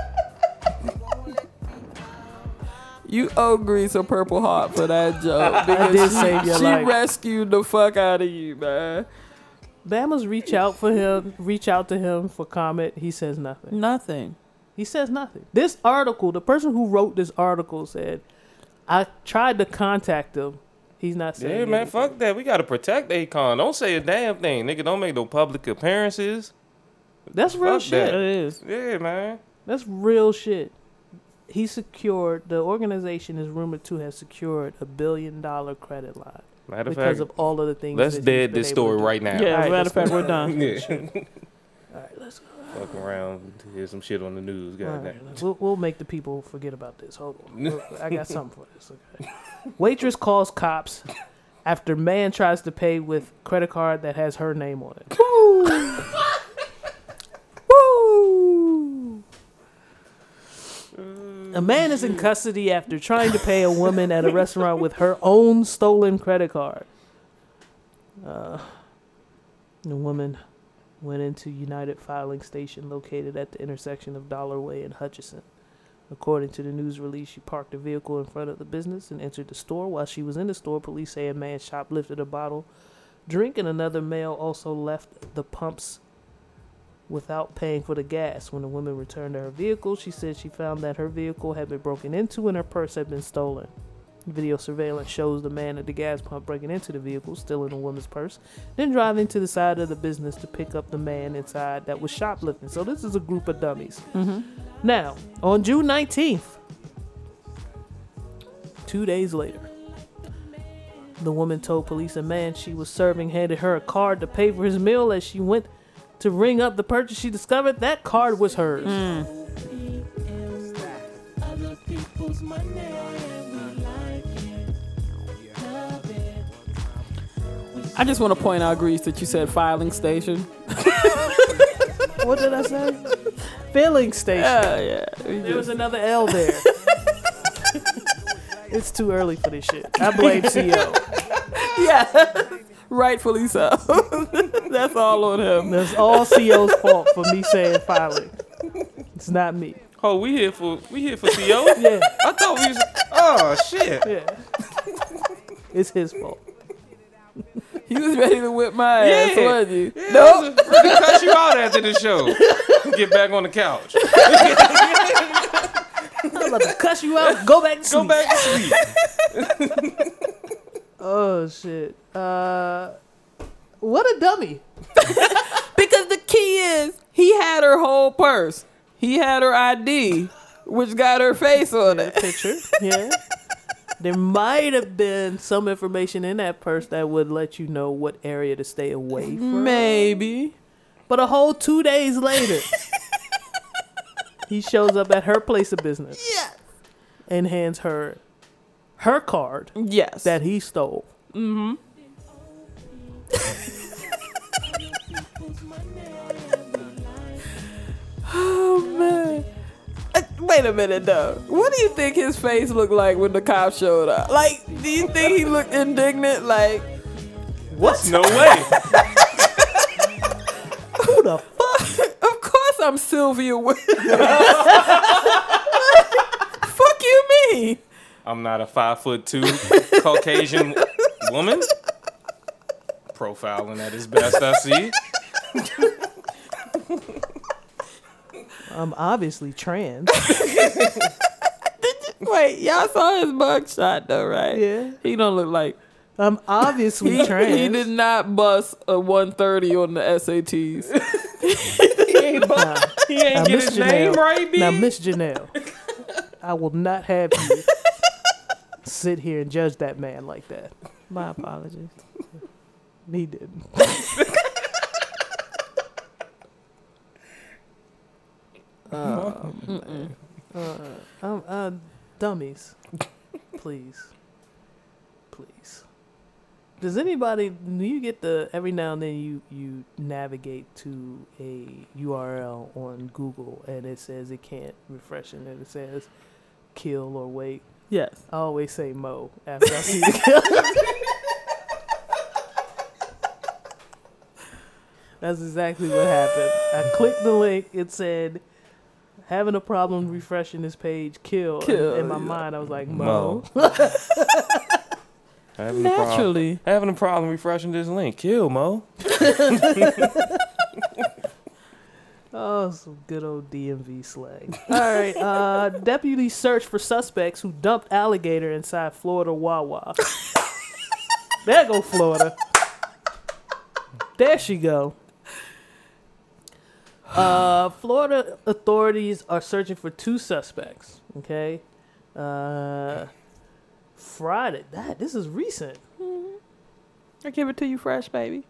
You owe Grease a Purple Heart for that joke because did she, save your she life. rescued the fuck out of you, man. Bama's reach out for him, reach out to him for comment. He says nothing. Nothing. He says nothing. This article, the person who wrote this article said, I tried to contact him. He's not saying Yeah, man, anything. fuck that. We gotta protect Akon. Don't say a damn thing, nigga. Don't make no public appearances. That's real Fuck shit. that. It is. Yeah, man. That's real shit. He secured the organization is rumored to have secured a billion dollar credit line Matter of because fact, of all of the things. let's that dead this story right now. Yeah, as a matter of fact, we're done. Yeah. All right, let's go. Fuck around, hear some shit on the news, All goddamn. right, we'll, we'll make the people forget about this. Hold on, I got something for this. Okay. Waitress calls cops after man tries to pay with credit card that has her name on it. A man is in custody after trying to pay a woman at a restaurant with her own stolen credit card. Uh, the woman went into United Filing Station located at the intersection of Dollar Way and Hutchison. According to the news release, she parked a vehicle in front of the business and entered the store. While she was in the store, police say a man shoplifted a bottle drink and another male also left the pumps without paying for the gas. When the woman returned to her vehicle, she said she found that her vehicle had been broken into and her purse had been stolen. Video surveillance shows the man at the gas pump breaking into the vehicle, stealing the woman's purse, then driving to the side of the business to pick up the man inside that was shoplifting. So this is a group of dummies. Mm-hmm. Now, on June 19th, two days later, the woman told police a man she was serving handed her a card to pay for his meal as she went to ring up the purchase. She discovered that card was hers. Hmm. I just want to point out, Grease, that you said filing station. What did I say? Filling station. Yeah, yeah. We There was another L there. it's too early for this shit. I blame CO. yeah, rightfully so. That's all on him. That's all CO's fault for me saying filing. It's not me. Oh, we here for we here for CO. Yeah, I thought we was. Oh shit. yeah. It's his fault. He was ready to whip my ass, Yeah. wasn't you? Yeah, nope. I was ready to cut you out after the show. Get back on the couch. I'm about to cuss you out. Go back to Go back to sleep. Oh shit. Uh, what a dummy. Because the key is he had her whole purse. He had her ID, which got her face on it. Picture. Yeah. There might have been some information in that purse that would let you know what area to stay away from. Maybe. But a whole two days later, he shows up at her place of business Yeah. and hands her her card Yes. that he stole. Mm-hmm. oh man. Uh, Wait a minute though. What do you think his face looked like when the cop showed up? Like, do you think he looked indignant? Like, What? No way. Who the fuck? of course I'm Sylvia Williams. Fuck you mean? I'm not a five foot two Caucasian woman. Profiling at his best, I see. I'm obviously trans. Wait, y'all saw his mugshot though, right? Yeah. He don't look like I'm obviously he, trans. he did not bust a 130 on the SATs. Nah. He ain't Now, get Miss his name right, B. Now, Miss Janelle, I will not have you sit here and judge that man like that. My apologies. He didn't. um, uh, um, uh, dummies, please, please. Does anybody? Do you get the every now and then you you navigate to a URL on Google and it says it can't refresh and it says kill or wait. Yes. I always say Mo after I see the kill. That's exactly what happened. I clicked the link. It said, having a problem refreshing this page, kill. And in my yeah. mind, I was like, Mo. Mo. Having a problem, Naturally. having a problem refreshing this link. Kill Mo. Oh, some good old DMV slang. All right. Uh, deputies search for suspects who dumped alligator inside Florida Wawa. there go Florida. There she go. Uh, Florida authorities are searching for two suspects. Okay. Uh, Friday. That this is recent. I give it to you fresh, baby.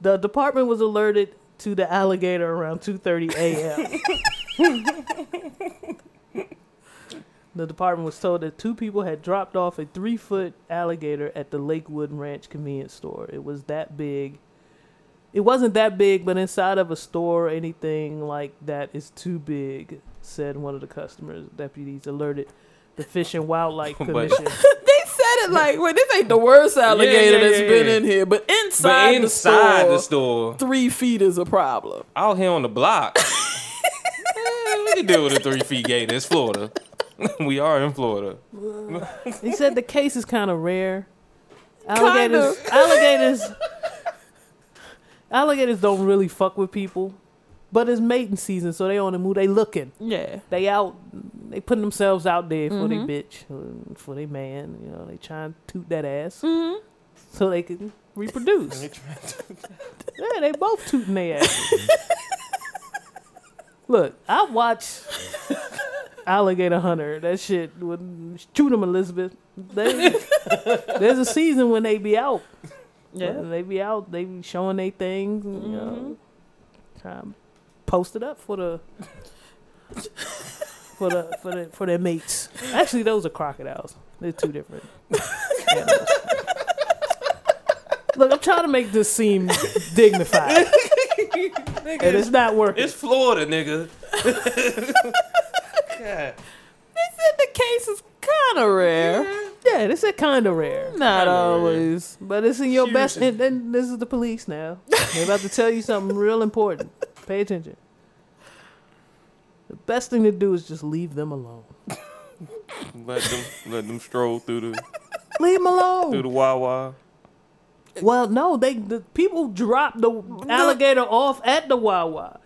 The department was alerted to the alligator around 2:30 a.m. the department was told that two people had dropped off a three-foot alligator at the Lakewood Ranch convenience store. It was that big. It wasn't that big, but inside of a store, anything like that is too big," said one of the customers. Deputies alerted the Fish and Wildlife But- Commission. They said it like, wait, this ain't the worst alligator yeah, that's yeah, been yeah. in here, but inside, But inside the, the store, store, three feet is a problem. out here on the block, we can deal with a three feet gator. It's Florida. we are in Florida. He said the case is kind of rare. Kind Alligators, of. alligators, alligators don't really fuck with people, but it's mating season, so they on the move. They looking, Yeah. they out they putting themselves out there for Mhm. their bitch, uh, for their man. You know, they trying to toot that ass Mhm. so they can reproduce. yeah, they both tooting their ass. Look, I watch Alligator Hunter. That shit would shoot them, Elizabeth. They, there's a season when they be out. Yeah. When they be out. They be showing their things. And, you know, trying to post it up for the for the for the for their mates. Actually, those are crocodiles. They're two different. animals. Look, I'm trying to make this seem dignified, and it's not working. It's Florida, nigga. They said the case is kind of rare. yeah, this is kind of rare, Not Kinda rare. always. but it's in your best. Seriously. And then this is the police now. They're about to tell you something real important. Pay attention. The best thing to do is just leave them alone. Let them let them stroll through the Leave them alone. through the Wawa. Well, no, they the people drop the alligator off at the Wawa.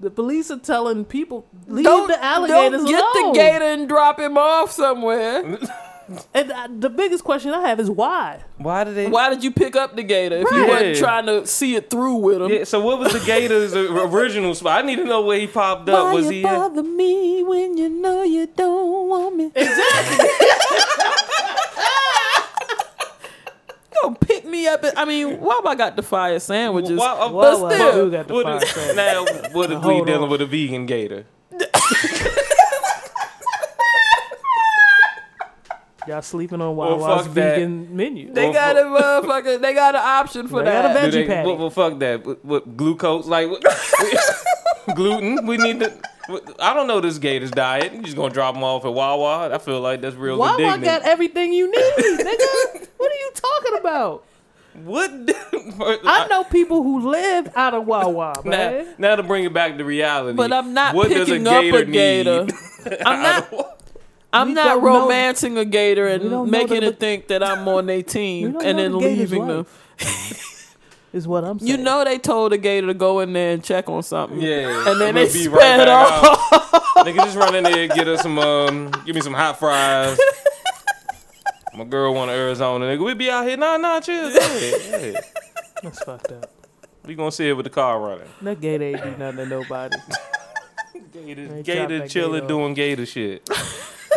The police are telling people leave the alligators don't get alone. the gator and drop him off somewhere. And uh, the biggest question I have is why? Why did they? Why did you pick up the gator if you Right. weren't Yeah. trying to see it through with him? Yeah, so what was the Gator's original spot? I need to know where he popped up. Was he? At? bother me when you know you don't want me? Gonna pick me up. At, I mean, Wawa got the fire sandwiches, Why- uh, but Wawa still, do got the What fire is- sandwich. now, what if we Hold dealing on. with a vegan Gator? Y'all sleeping on Well, Wawa's that. vegan menu. they Well, got a motherfucker. They got an option for They got a that. veg- Do Veggie patty. Well, well, fuck that. What, what glucose? Like what, gluten? We need to. I don't know this Gator's diet. You just gonna drop them off at Wawa? I feel like that's real Wawa indignant. got everything you need, nigga. what are you talking about? what? I know people who live out of Wawa, Now, man. now to bring it back to reality. But I'm not what does picking up a need? gator. I'm not. I'm We not don't know- romancing a gator and making it think that I'm on their We team and then the leaving them. Is what I'm saying. You know they told the gator to go in there and check on something. Yeah, And then we'll they be sped back off. out. Nigga, just run in there, and get us some, um, give me some hot fries. My girl want Arizona. Nigga, we be out here. Nah, nah, chill. Go ahead, go. That's fucked up. We gonna see it with the car running. That gator ain't do nothing to nobody. Gator, Gator dropped chilling gator doing Gator shit.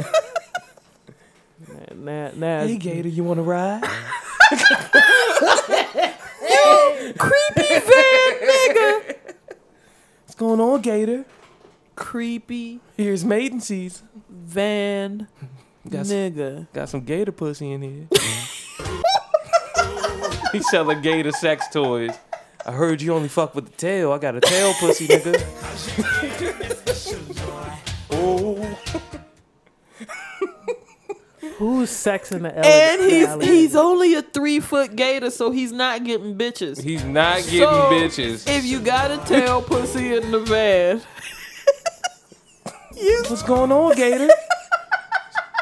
Now, now, Gator, you want to ride? you Creepy van nigga. What's going on, Gator? Creepy Here's maiden season. van Got some, nigga. got some Gator pussy in here. He's selling Gator sex toys. I heard you only fuck with the tail. I got a tail pussy, nigga. oh. Who's sexing the L. And he's alligator? he's only a three foot gator, so he's not getting bitches. He's not getting So, bitches. If you got a tail pussy in the van, you What's going on, Gator?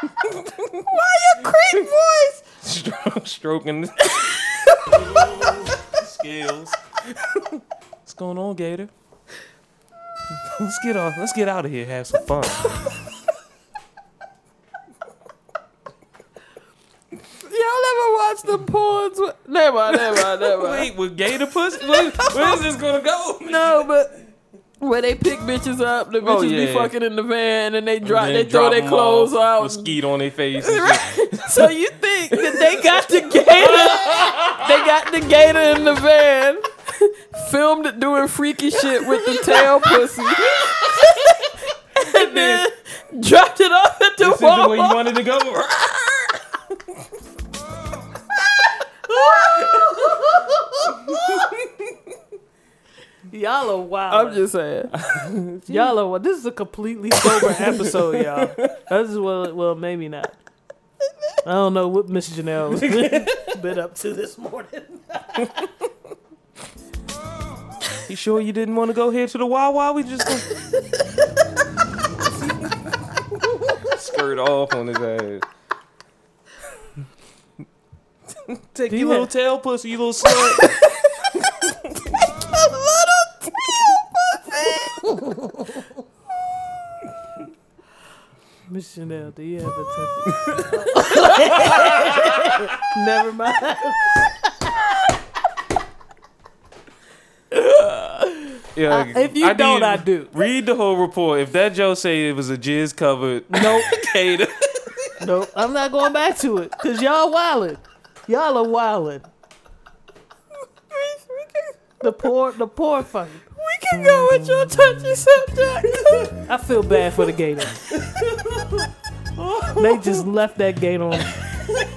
why your creep voice? Stro- stroking scales. What's going on, Gator? Let's get off. Let's get out of here. Have some fun. Y'all ever watch the porns? With, never mind, never mind, never mind. Wait, with Gator pussy? Where, where is this gonna go? No, but where they pick bitches up, the oh, bitches Oh, be fucking in the van, and they drop, And they throw their clothes off, out. Mosquito on their face. so you think that they got the gator? they got the gator in the van, filmed it doing freaky shit with the tail pussy, and then dropped it off at the This is the way you wanted to go. y'all are wild. I'm just saying. y'all are. wild. This is a completely sober episode, y'all. This is well, well, maybe not. I don't know what Miss Janelle's been up to this morning. You sure you didn't want to go here to the Wawa? We just gonna... skirt off on his ass. Take your you little tail pussy, you little slut. Miss Janelle, do you have a touch? Never mind. Yeah, Uh, if you don't, need- I do. Read the whole report. If that Joe say it was a jizz covered Nope. cater, Nope. I'm not going back to it because y'all wildin'. Y'all are wildin'. The poor, the poor fucking. We can go with your touchy subject. I feel bad for the gator. they just left that gator on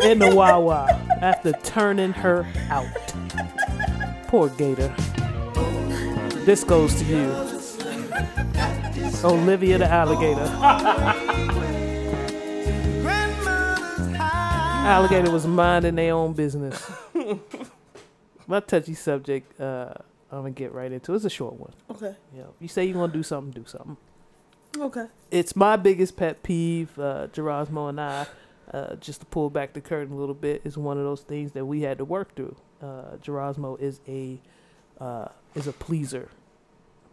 in the Wawa after turning her out. Poor gator. This goes to you. Olivia the alligator. Alligator was minding their own business. My touchy subject, uh, I'm gonna get right into. it. It's a short one. Okay. You if you say you're gonna do something, do something Okay. it's my biggest pet peeve. Uh, Gerasmo and I, uh, just to pull back the curtain a little bit, is one of those things that we had to work through. Uh, Gerasmo is a uh, is a pleaser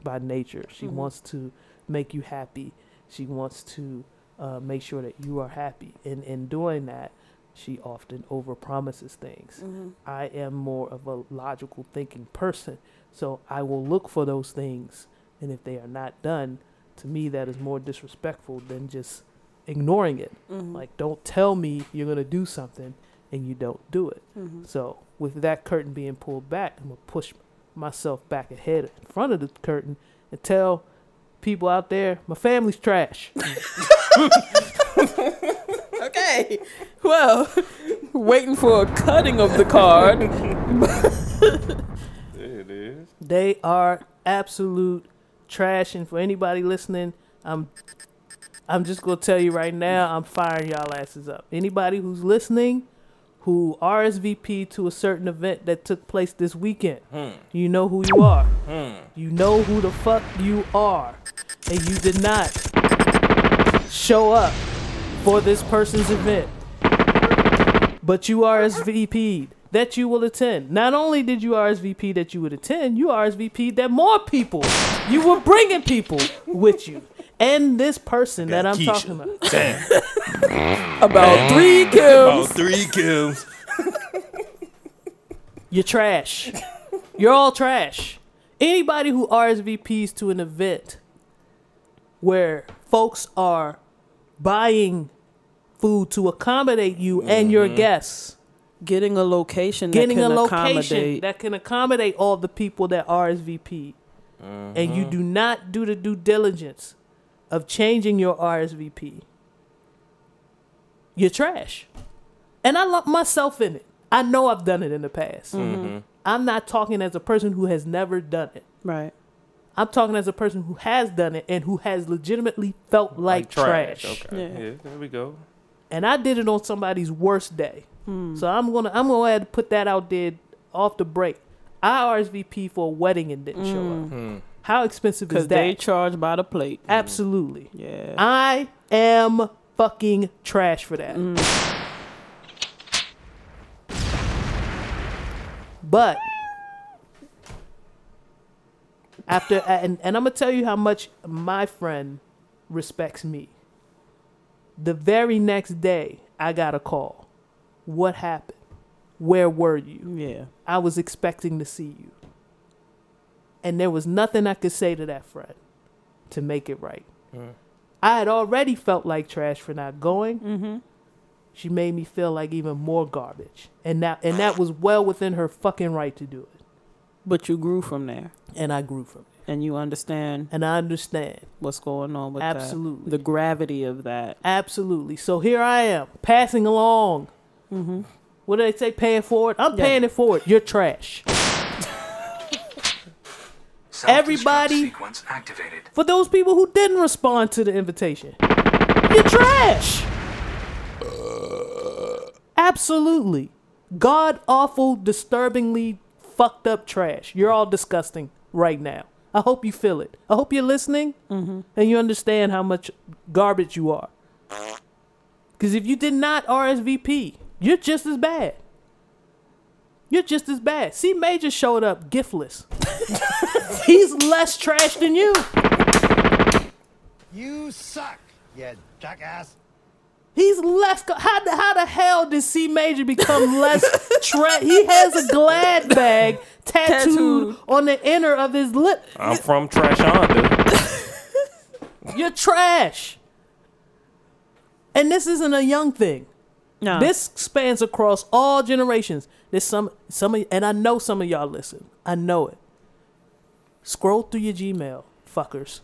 by nature. She Mhm. wants to make you happy. She wants to uh, make sure that you are happy. And in doing that, she often overpromises things. Mm-hmm. I am more of a logical thinking person. So I will look for those things. And if they are not done, to me, that is more disrespectful than just ignoring it. Mm-hmm. Like, don't tell me you're going to do something and you don't do it. mm-hmm. So, with that curtain being pulled back, I'm going to push myself back ahead in front of the curtain and tell people out there my family's trash. Okay. Well, waiting for a cutting of the card. there it is. They are absolute trash. And for anybody listening, I'm I'm just gonna tell you right now, I'm firing y'all asses up. Anybody who's listening, who RSVP to a certain event that took place this weekend, hmm. you know who you are. Hmm. You know who the fuck you are, and you did not show up for this person's event, but you RSVP'd that you will attend. Not only did you RSVP that you would attend, you RSVP'd that more people, you were bringing people with you. And this person that I'm talking about. About three kills. About three kills. You're trash. You're all trash. Anybody who RSVPs to an event where folks are buying food to accommodate you and your mm-hmm. guests, Getting a location. getting that a location accommodate. that can accommodate all the people that RSVP, and you mm-hmm. do not do the due diligence of changing your RSVP, you're trash. And I lump myself in it. I know I've done it in the past. Mm-hmm. I'm not talking as a person who has never done it. Right. I'm talking as a person who has done it and who has legitimately felt like, trash. Okay. Yeah. Yeah. there we go. And I did it on somebody's worst day. Hmm. So I'm gonna I'm gonna ahead put that out there off the break. I RSVP for a wedding and didn't show up. Hmm. hmm. How expensive Because is they charge by the plate. Mm. Absolutely. Yeah. I am fucking trash for that. Mm. But after and, and I'm gonna tell you how much my friend respects me. The very next day, I got a call. What happened? Where were you? yeah. I was expecting to see you. And there was nothing I could say to that friend to make it right. I had already felt like trash for not going. Mm-hmm. She made me feel like even more garbage. And that and that was well within her fucking right to do it. But you grew from there. And I grew from it. And you understand And I understand. what's going on with that. Absolutely. The gravity of that. Absolutely. So here I am, passing along. Mm-hmm. What do they say? Pay it forward? I'm Yeah. paying it forward. You're trash. Everybody- sequence activated. For those people who didn't respond to the invitation, you're trash. Absolutely. God awful, disturbingly fucked up trash. You're all disgusting right now. I hope you feel it. I hope you're listening mm-hmm. and you understand how much garbage you are. Because if you did not RSVP, you're just as bad. You're just as bad. C Major showed up giftless. He's less trash than you. You suck, you jackass. He's less. How the, how the hell did C Major become less? Tra- he has a glad bag tattooed, Tattooed. on the inner of his lip. I'm from Trash Trashonda. You're trash. And this isn't a young thing. No. This spans across all generations. There's some some of, and I know some of y'all listen. I know it. Scroll through your Gmail, fuckers.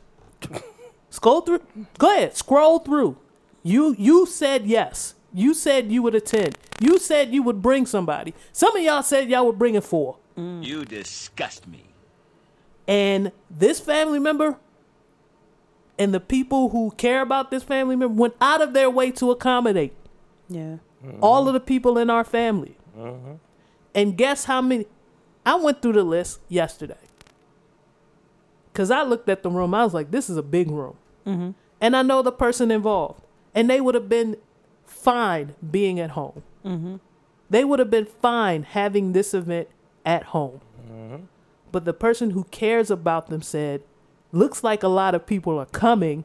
Scroll through. Go ahead. Scroll through. You you said yes. You said you would attend. You said you would bring somebody. Some of y'all said y'all would bring in four. Mm. You disgust me. And this family member and the people who care about this family member went out of their way to accommodate yeah. all of the people in our family. Mm-hmm. And guess how many? I went through the list yesterday. Because I looked at the room. I was like, this is a big room. Mm-hmm. And I know the person involved. And they would have been fine being at home. Mm-hmm. They would have been fine having this event at home. Mm-hmm. But the person who cares about them said, looks like a lot of people are coming.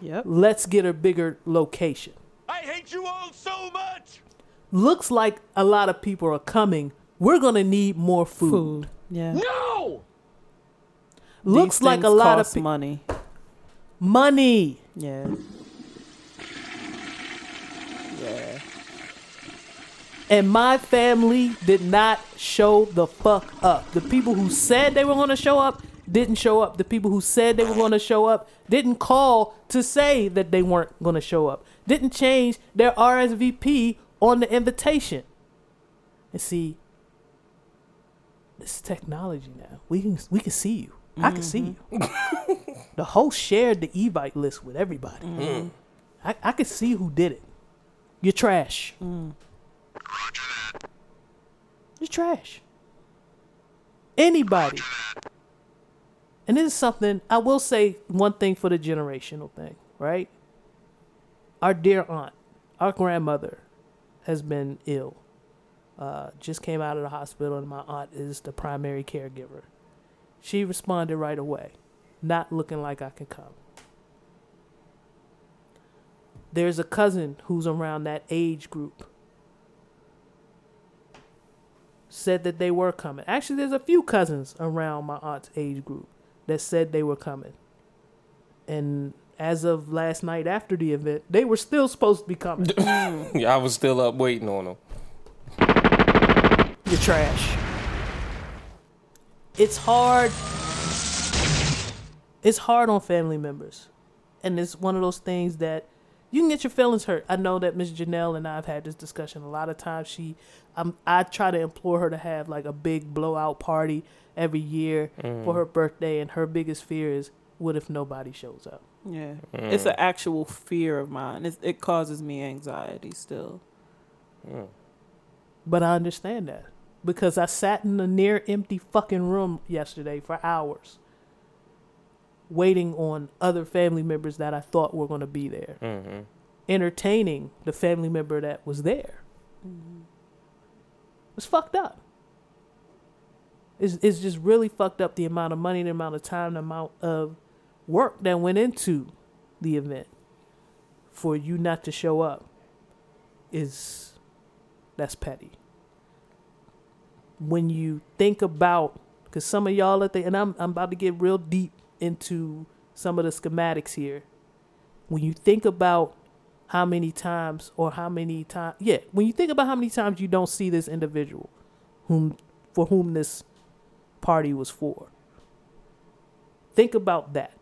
Yep. Let's get a bigger location. I hate you all so much. looks like a lot of people are coming. We're gonna need more food. Food. Yeah. No! Looks These like a lot of cost pe- money. money. Yeah. Yeah. And my family did not show the fuck up. The people who said they were gonna show up didn't show up. The people who said they were gonna show up didn't call to say that they weren't gonna show up. Didn't change their RSVP on the invitation. And see, this is technology now. We can we can see you. I can see mm-hmm. you. the host shared the Evite list with everybody. Mm-hmm. I, I can see who did it. You're trash. Mm. You're trash. Anybody. And this is something I will say one thing for the generational thing, right? Our dear aunt, our grandmother has been ill. Uh, just came out of the hospital, and my aunt is the primary caregiver. She responded right away, not looking like I can come. There's a cousin who's around that age group said that they were coming. Actually, there's a few cousins around my aunt's age group that said they were coming. And as of last night after the event, they were still supposed to be coming. yeah, I was still up waiting on them. You're trash. It's hard. It's hard on family members. And it's one of those things that you can get your feelings hurt. I know that Miss Janelle and I have had this discussion a lot of times. She, um, I try to implore her to have like a big blowout party every year for her birthday, and her biggest fear is, what if nobody shows up? Yeah. It's an actual fear of mine. It's, it causes me anxiety still. But I understand that because I sat in a near empty fucking room yesterday for hours waiting on other family members that I thought were going to be there, Mm-hmm. entertaining the family member that was there. It's fucked up. It's, it's just really fucked up the amount of money, the amount of time, the amount of work that went into the event for you not to show up is that's petty. When you think about, because some of y'all at the, and I'm, I'm about to get real deep into some of the schematics here. When you think about how many times or how many times, yeah, when you think about how many times you don't see this individual whom, for whom this party was for, think about that.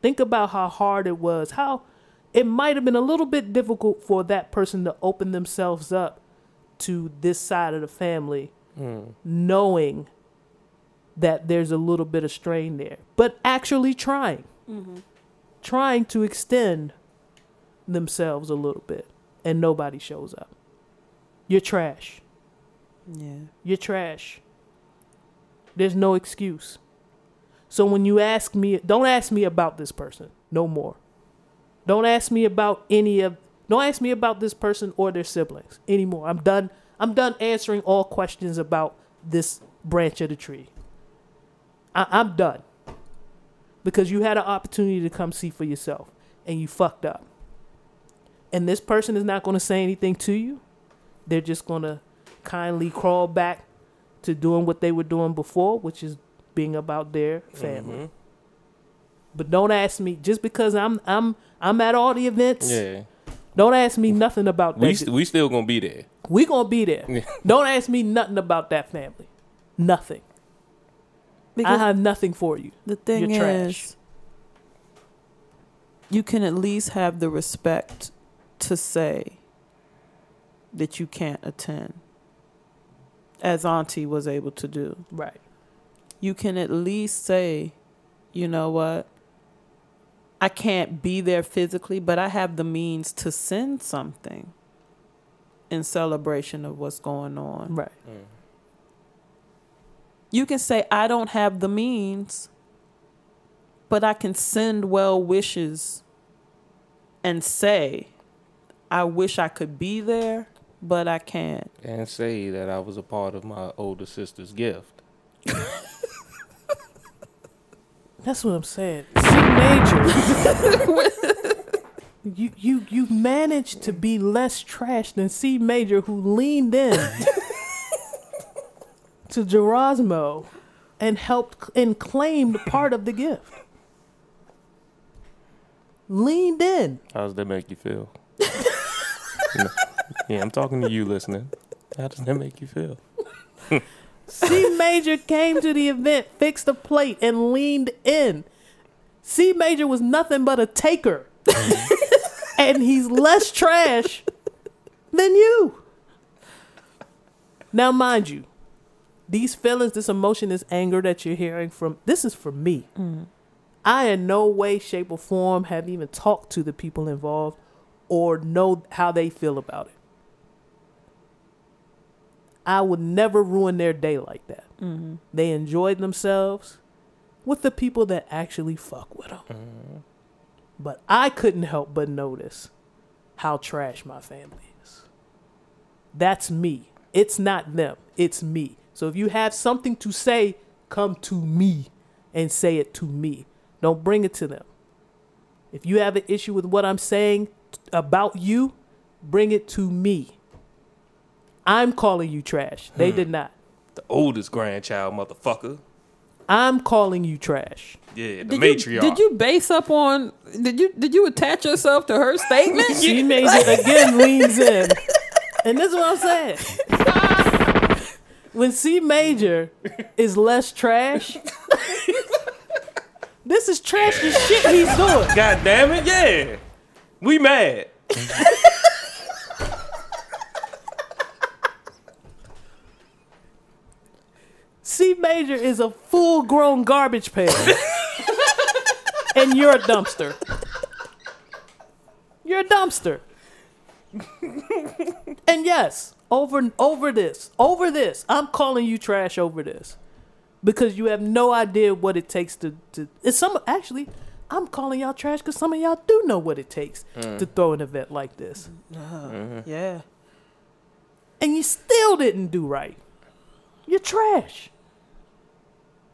Think about how hard it was, how it might have been a little bit difficult for that person to open themselves up to this side of the family, hmm. knowing that there's a little bit of strain there, but actually trying, mm-hmm. trying to extend themselves a little bit, and nobody shows up. You're trash. Yeah. You're trash. There's no excuse. So when you ask me, don't ask me about this person no more. Don't ask me about any of don't ask me about this person or their siblings anymore. I'm done. I'm done answering all questions about this branch of the tree. I, I'm done. Because you had an opportunity to come see for yourself and you fucked up. and this person is not going to say anything to you, they're just going to kindly crawl back to doing what they were doing before, which is being about their family. Mhm. But don't ask me just because I'm I'm I'm at all the events. Yeah, Don't ask me nothing about that. we st- we still gonna be there. we gonna be there. Don't ask me nothing about that family. Nothing. Because I have nothing for you. the thing you're trash. is, you can at least have the respect to say that you can't attend, as Auntie was able to do. Right. You can at least say, you know what? I can't be there physically, but I have the means to send something in celebration of what's going on. Right. Mm. You can say, I don't have the means, but I can send well wishes and say, I wish I could be there, but I can't. And say that I was a part of my older sister's gift. That's what I'm saying. C Major. you you you managed to be less trash than C Major who leaned in to Gerasmo and helped and claimed part of the gift. Leaned in. How does that make you feel? No. yeah, I'm talking to you, listening. How does that make you feel? C Major came to the event, fixed a plate, and leaned in. C Major was nothing but a taker. Mm-hmm. and he's less trash than you. Now, mind you, these feelings, this emotion, this anger that you're hearing from, this is for me. Mm. I, in no way, shape, or form, have even talked to the people involved or know how they feel about it. I would never ruin their day like that. Mm-hmm. They enjoyed themselves with the people that actually fuck with them. Mm-hmm. But I couldn't help but notice how trash my family is. That's me. It's not them. It's me. So if you have something to say, come to me and say it to me. Don't bring it to them. If you have an issue with what I'm saying t- about you, bring it to me. I'm calling you trash. They hmm. did not. The oldest grandchild, motherfucker. I'm calling you trash. Yeah, the Did matriarch. you, did you base up on did you did you attach yourself to her statement? She made it again leans in. And this is what I'm saying. when C Major is less trash, this is trash as shit he's doing. God damn it, yeah. We mad. C Major is a full grown garbage pail. and you're a dumpster. You're a dumpster. and yes, over over this, over this, I'm calling you trash over this. Because you have no idea what it takes to, to it's some actually I'm calling y'all trash because some of y'all do know what it takes mm. to throw an event like this. Mm-hmm. yeah. and you still didn't do right. You're trash.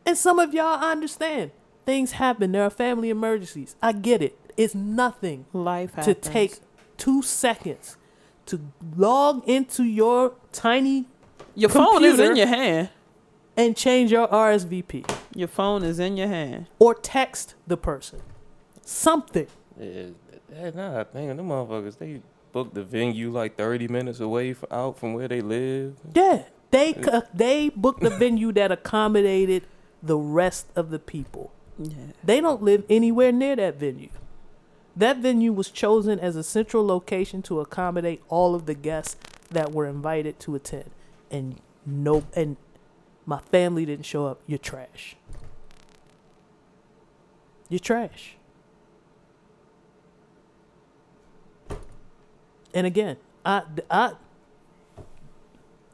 And some of y'all I understand. Things happen. There are family emergencies. I get it. It's nothing Life to take two seconds to log into your tiny your phone is in your hand. and change your RSVP Your phone is in your hand. or text the person. Something. Yeah, that- nah, dang, them motherfuckers, they booked the venue like 30 minutes away f out from where they live. Yeah. They c- they booked the venue that accommodated the rest of the people. Yeah. They don't live anywhere near that venue. That venue was chosen as a central location to accommodate all of the guests that were invited to attend. And no and my family didn't show up. You're trash. You're trash. And again, I, I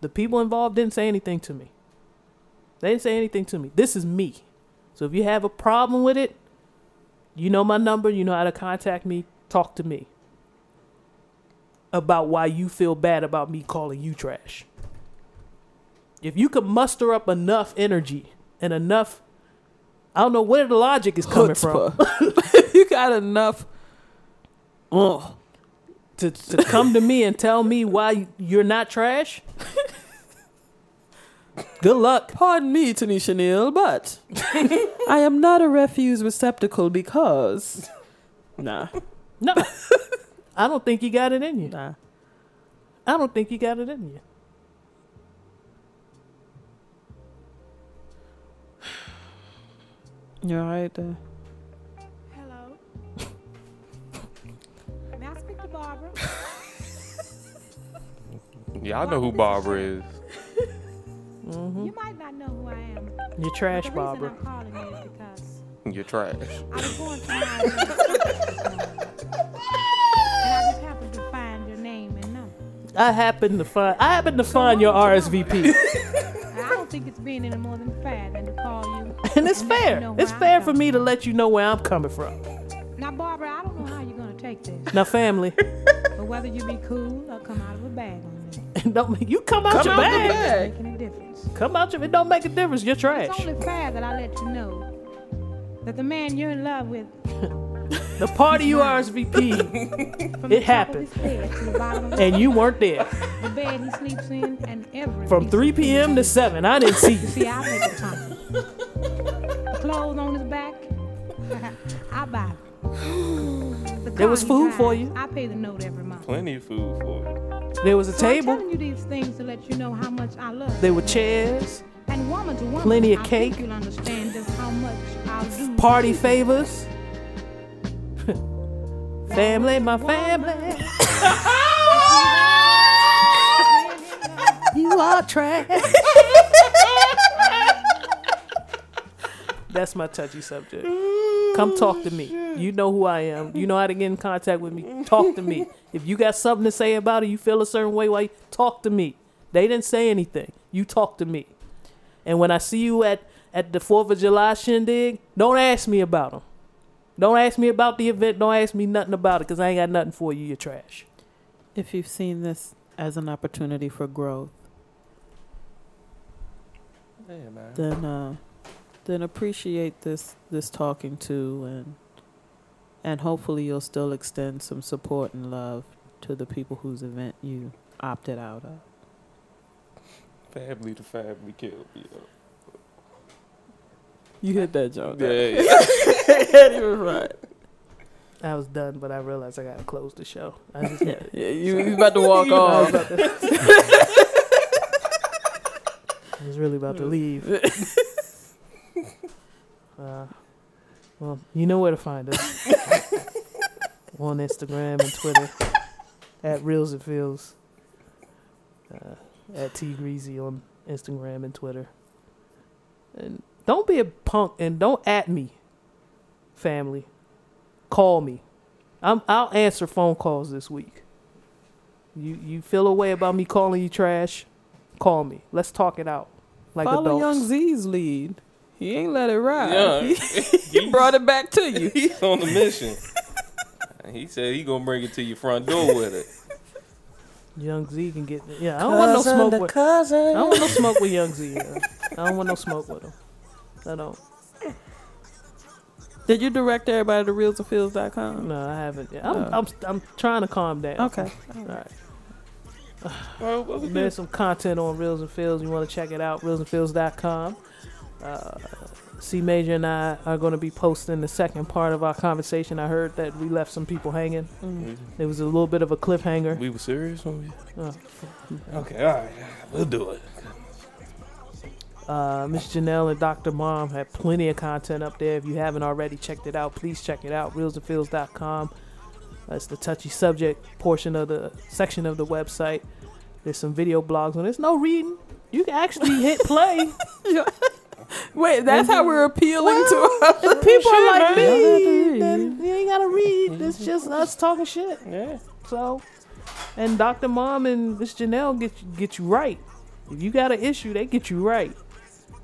the people involved didn't say anything to me. They didn't say anything to me. This is me. So if you have a problem with it, you know my number, you know how to contact me, talk to me about why you feel bad about me calling you trash. If you could muster up enough energy and enough I don't know where the logic is coming from. you got enough. To to come to me and tell me why you're not trash. Good luck. Pardon me, Tanisha Neal, but I am not a refuse receptacle because. Nah, No, I don't think you got it in you. nah. I don't think you got it in you. You're right there. Hello. May I speak to Barbara? Y'all know who Barbara is. Know who I am. You're trash, the Barbara. I'm calling is because You're trash. I was going through my and I just happened to find your name and number. I happen to find I happen to find your RSVP, And I don't think it's being any more than fair than to call you. and it's and you fair. know It's fair for me to let you know where I'm coming from. Now, Barbara, I don't know how you're gonna take this, Now, family, but whether you be cool or come out of a bag on me, don't you come out Come your out bag. Come out your. It don't make a difference. You're trash. It's only fair that I let you know that the man you're in love with, The party you RSVP, It happened. of his head to the bottom of his and you weren't there the bed he sleeps in, and every from 3 p.m. to 7. I didn't see You see, I make. The clothes on his back, I buy. them. The There was he food for you. I pay the note every month. Plenty of food for you. There was a So I'm table. telling you these things to let you know how much I love. There were chairs, and woman to woman, plenty of I cake. You'll understand just how much I'll do. party favors. family, my family. you are trash. That's my touchy subject. Come talk to me. You know who I am. You know how to get in contact with me. Talk to me. If you got something to say about it, you feel a certain way, why talk to me. They didn't say anything. You talk to me. And when I see you at at the Fourth of July shindig, don't ask me about them. Don't ask me about the event. Don't ask me nothing about it because I ain't got nothing for you. You're trash. If you've seen this as an opportunity for growth, Yeah, man. then uh, then appreciate this this talking to and and hopefully you'll still extend some support and love to the people whose event you opted out of. Family to family kill me. You hit that joke. Yeah, yeah. you was right. I was done, but I realized I gotta close the show. I just Yeah, yeah, you, you about to walk I off. I was really about to leave. Uh, well, you know where to find us on Instagram and Twitter at Reels and Feels, uh, at T Greasy on Instagram and Twitter. And don't be a punk and don't at me, family. Call me. I'm, I'll answer phone calls this week. You you feel a way about me calling you trash? Call me. Let's talk it out. Like Follow adults. Young Z's lead. He ain't let it ride. Yeah. He, he brought it back to you. He's on the mission. he said he gonna bring it to your front door with it. Young Z can get. Yeah, I don't want no smoke with. cousin. I don't want no smoke with Young Z. yeah. I don't want no smoke with him. I don't. Did you direct everybody to reelsandfeels.com? No, I haven't. Yeah, I'm, No. I'm, I'm trying to calm down. Okay. All right. Well, what we There's some content on Reels and Feels. You want to check it out, reelsandfeels.com. Uh, C Major and I are going to be posting the second part of our conversation. I heard that we left some people hanging. do? There was a little bit of a cliffhanger. We were serious when we. Uh, Okay, all right, we'll do it. Uh, Miss Janelle and Dr. Mom have plenty of content up there. If you haven't already checked it out, please check it out. Reelsandfeels.com. That's the touchy subject portion of the section of the website. There's some video blogs on. There's no reading. You can actually hit play. Wait, that's how we're appealing to If people are like man. me, then you ain't gotta read. It's just us talking shit. Yeah. So, and Dr. Mom and Miss Janelle get you, get you right. If you got an issue, they get you right.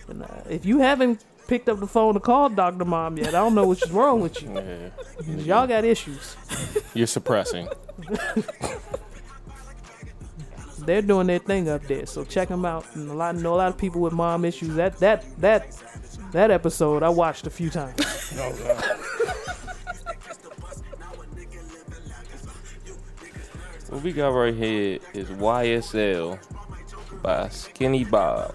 And uh, if you haven't picked up the phone to call Dr. Mom yet, I don't know what's wrong with you. Yeah. Y'all got issues. You're suppressing. They're doing their thing up there, so check them out. And a lot, know a lot of people with mom issues. That that that that episode I watched a few times. Oh, what we got right here is YSL by Skinny Bob.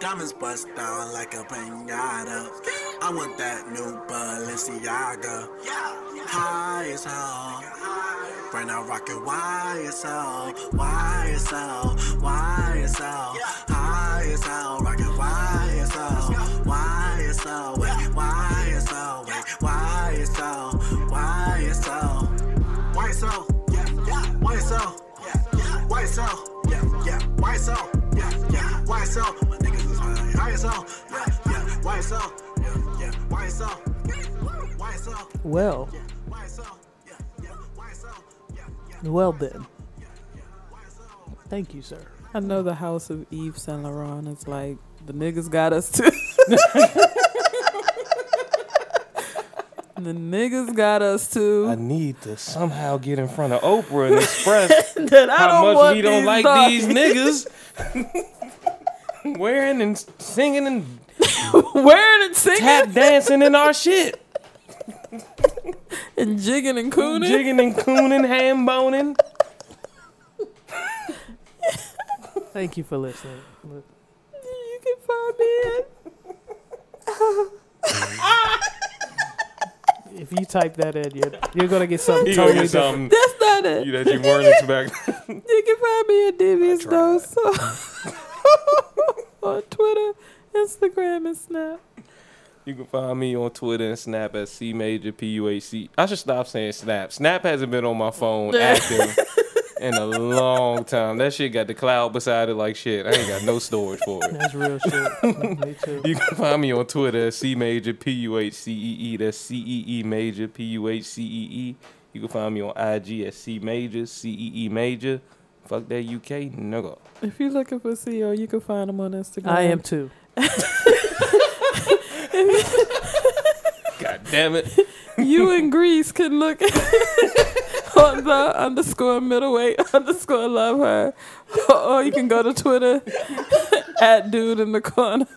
Diamonds bust down like a pinata. I want that new Balenciaga. High as hell. Right now rockin' YSL, YSL, YSL. High as hell, rockin' YSL, YSL, wait, YSL, wait, YSL, YSL, YSL, YSL, YSL, yeah, yeah, YSL, yeah, yeah, YSL. My niggas Well, YSL, yeah, yeah, YSL, yeah, yeah. well then. Thank you, sir. I know the house of Yves Saint Laurent is like the niggas got us too. the niggas got us too. I need to somehow get in front of Oprah and express That I how don't much want we don't these like dogs. these niggas wearing and singing and wearing and singing tap dancing in our shit. and jigging and cooning. Jigging and cooning, ham boning. Thank you for listening. You can find me at If you type that in, you're, you're gonna get something You gonna totally get different. something That's not it. you, that you weren't expecting. You can find me at Devious Dose on Twitter, Instagram, and Snap. You can find me on Twitter and Snap at C Major P U A C. I should stop saying Snap. Snap hasn't been on my phone active in a long time. That shit got the cloud beside it like shit. I ain't got no storage for it. That's real shit. Me too. You can find me on Twitter at C Major P U H C E E. That's C E E Major P U H C E E. You can find me on IG at C Major C E E Major. Fuck that UK nigga. If you're looking for CEO, you can find him on Instagram. I am too. God damn it. you in Greece can look on the underscore middleweight underscore love her. Or you can go to Twitter at dude in the corner.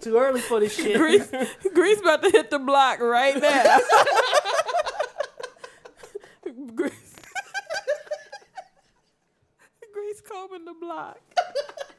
Too early for this shit. Greece, Greece about to hit the block right now. Greece, Greece combing the block.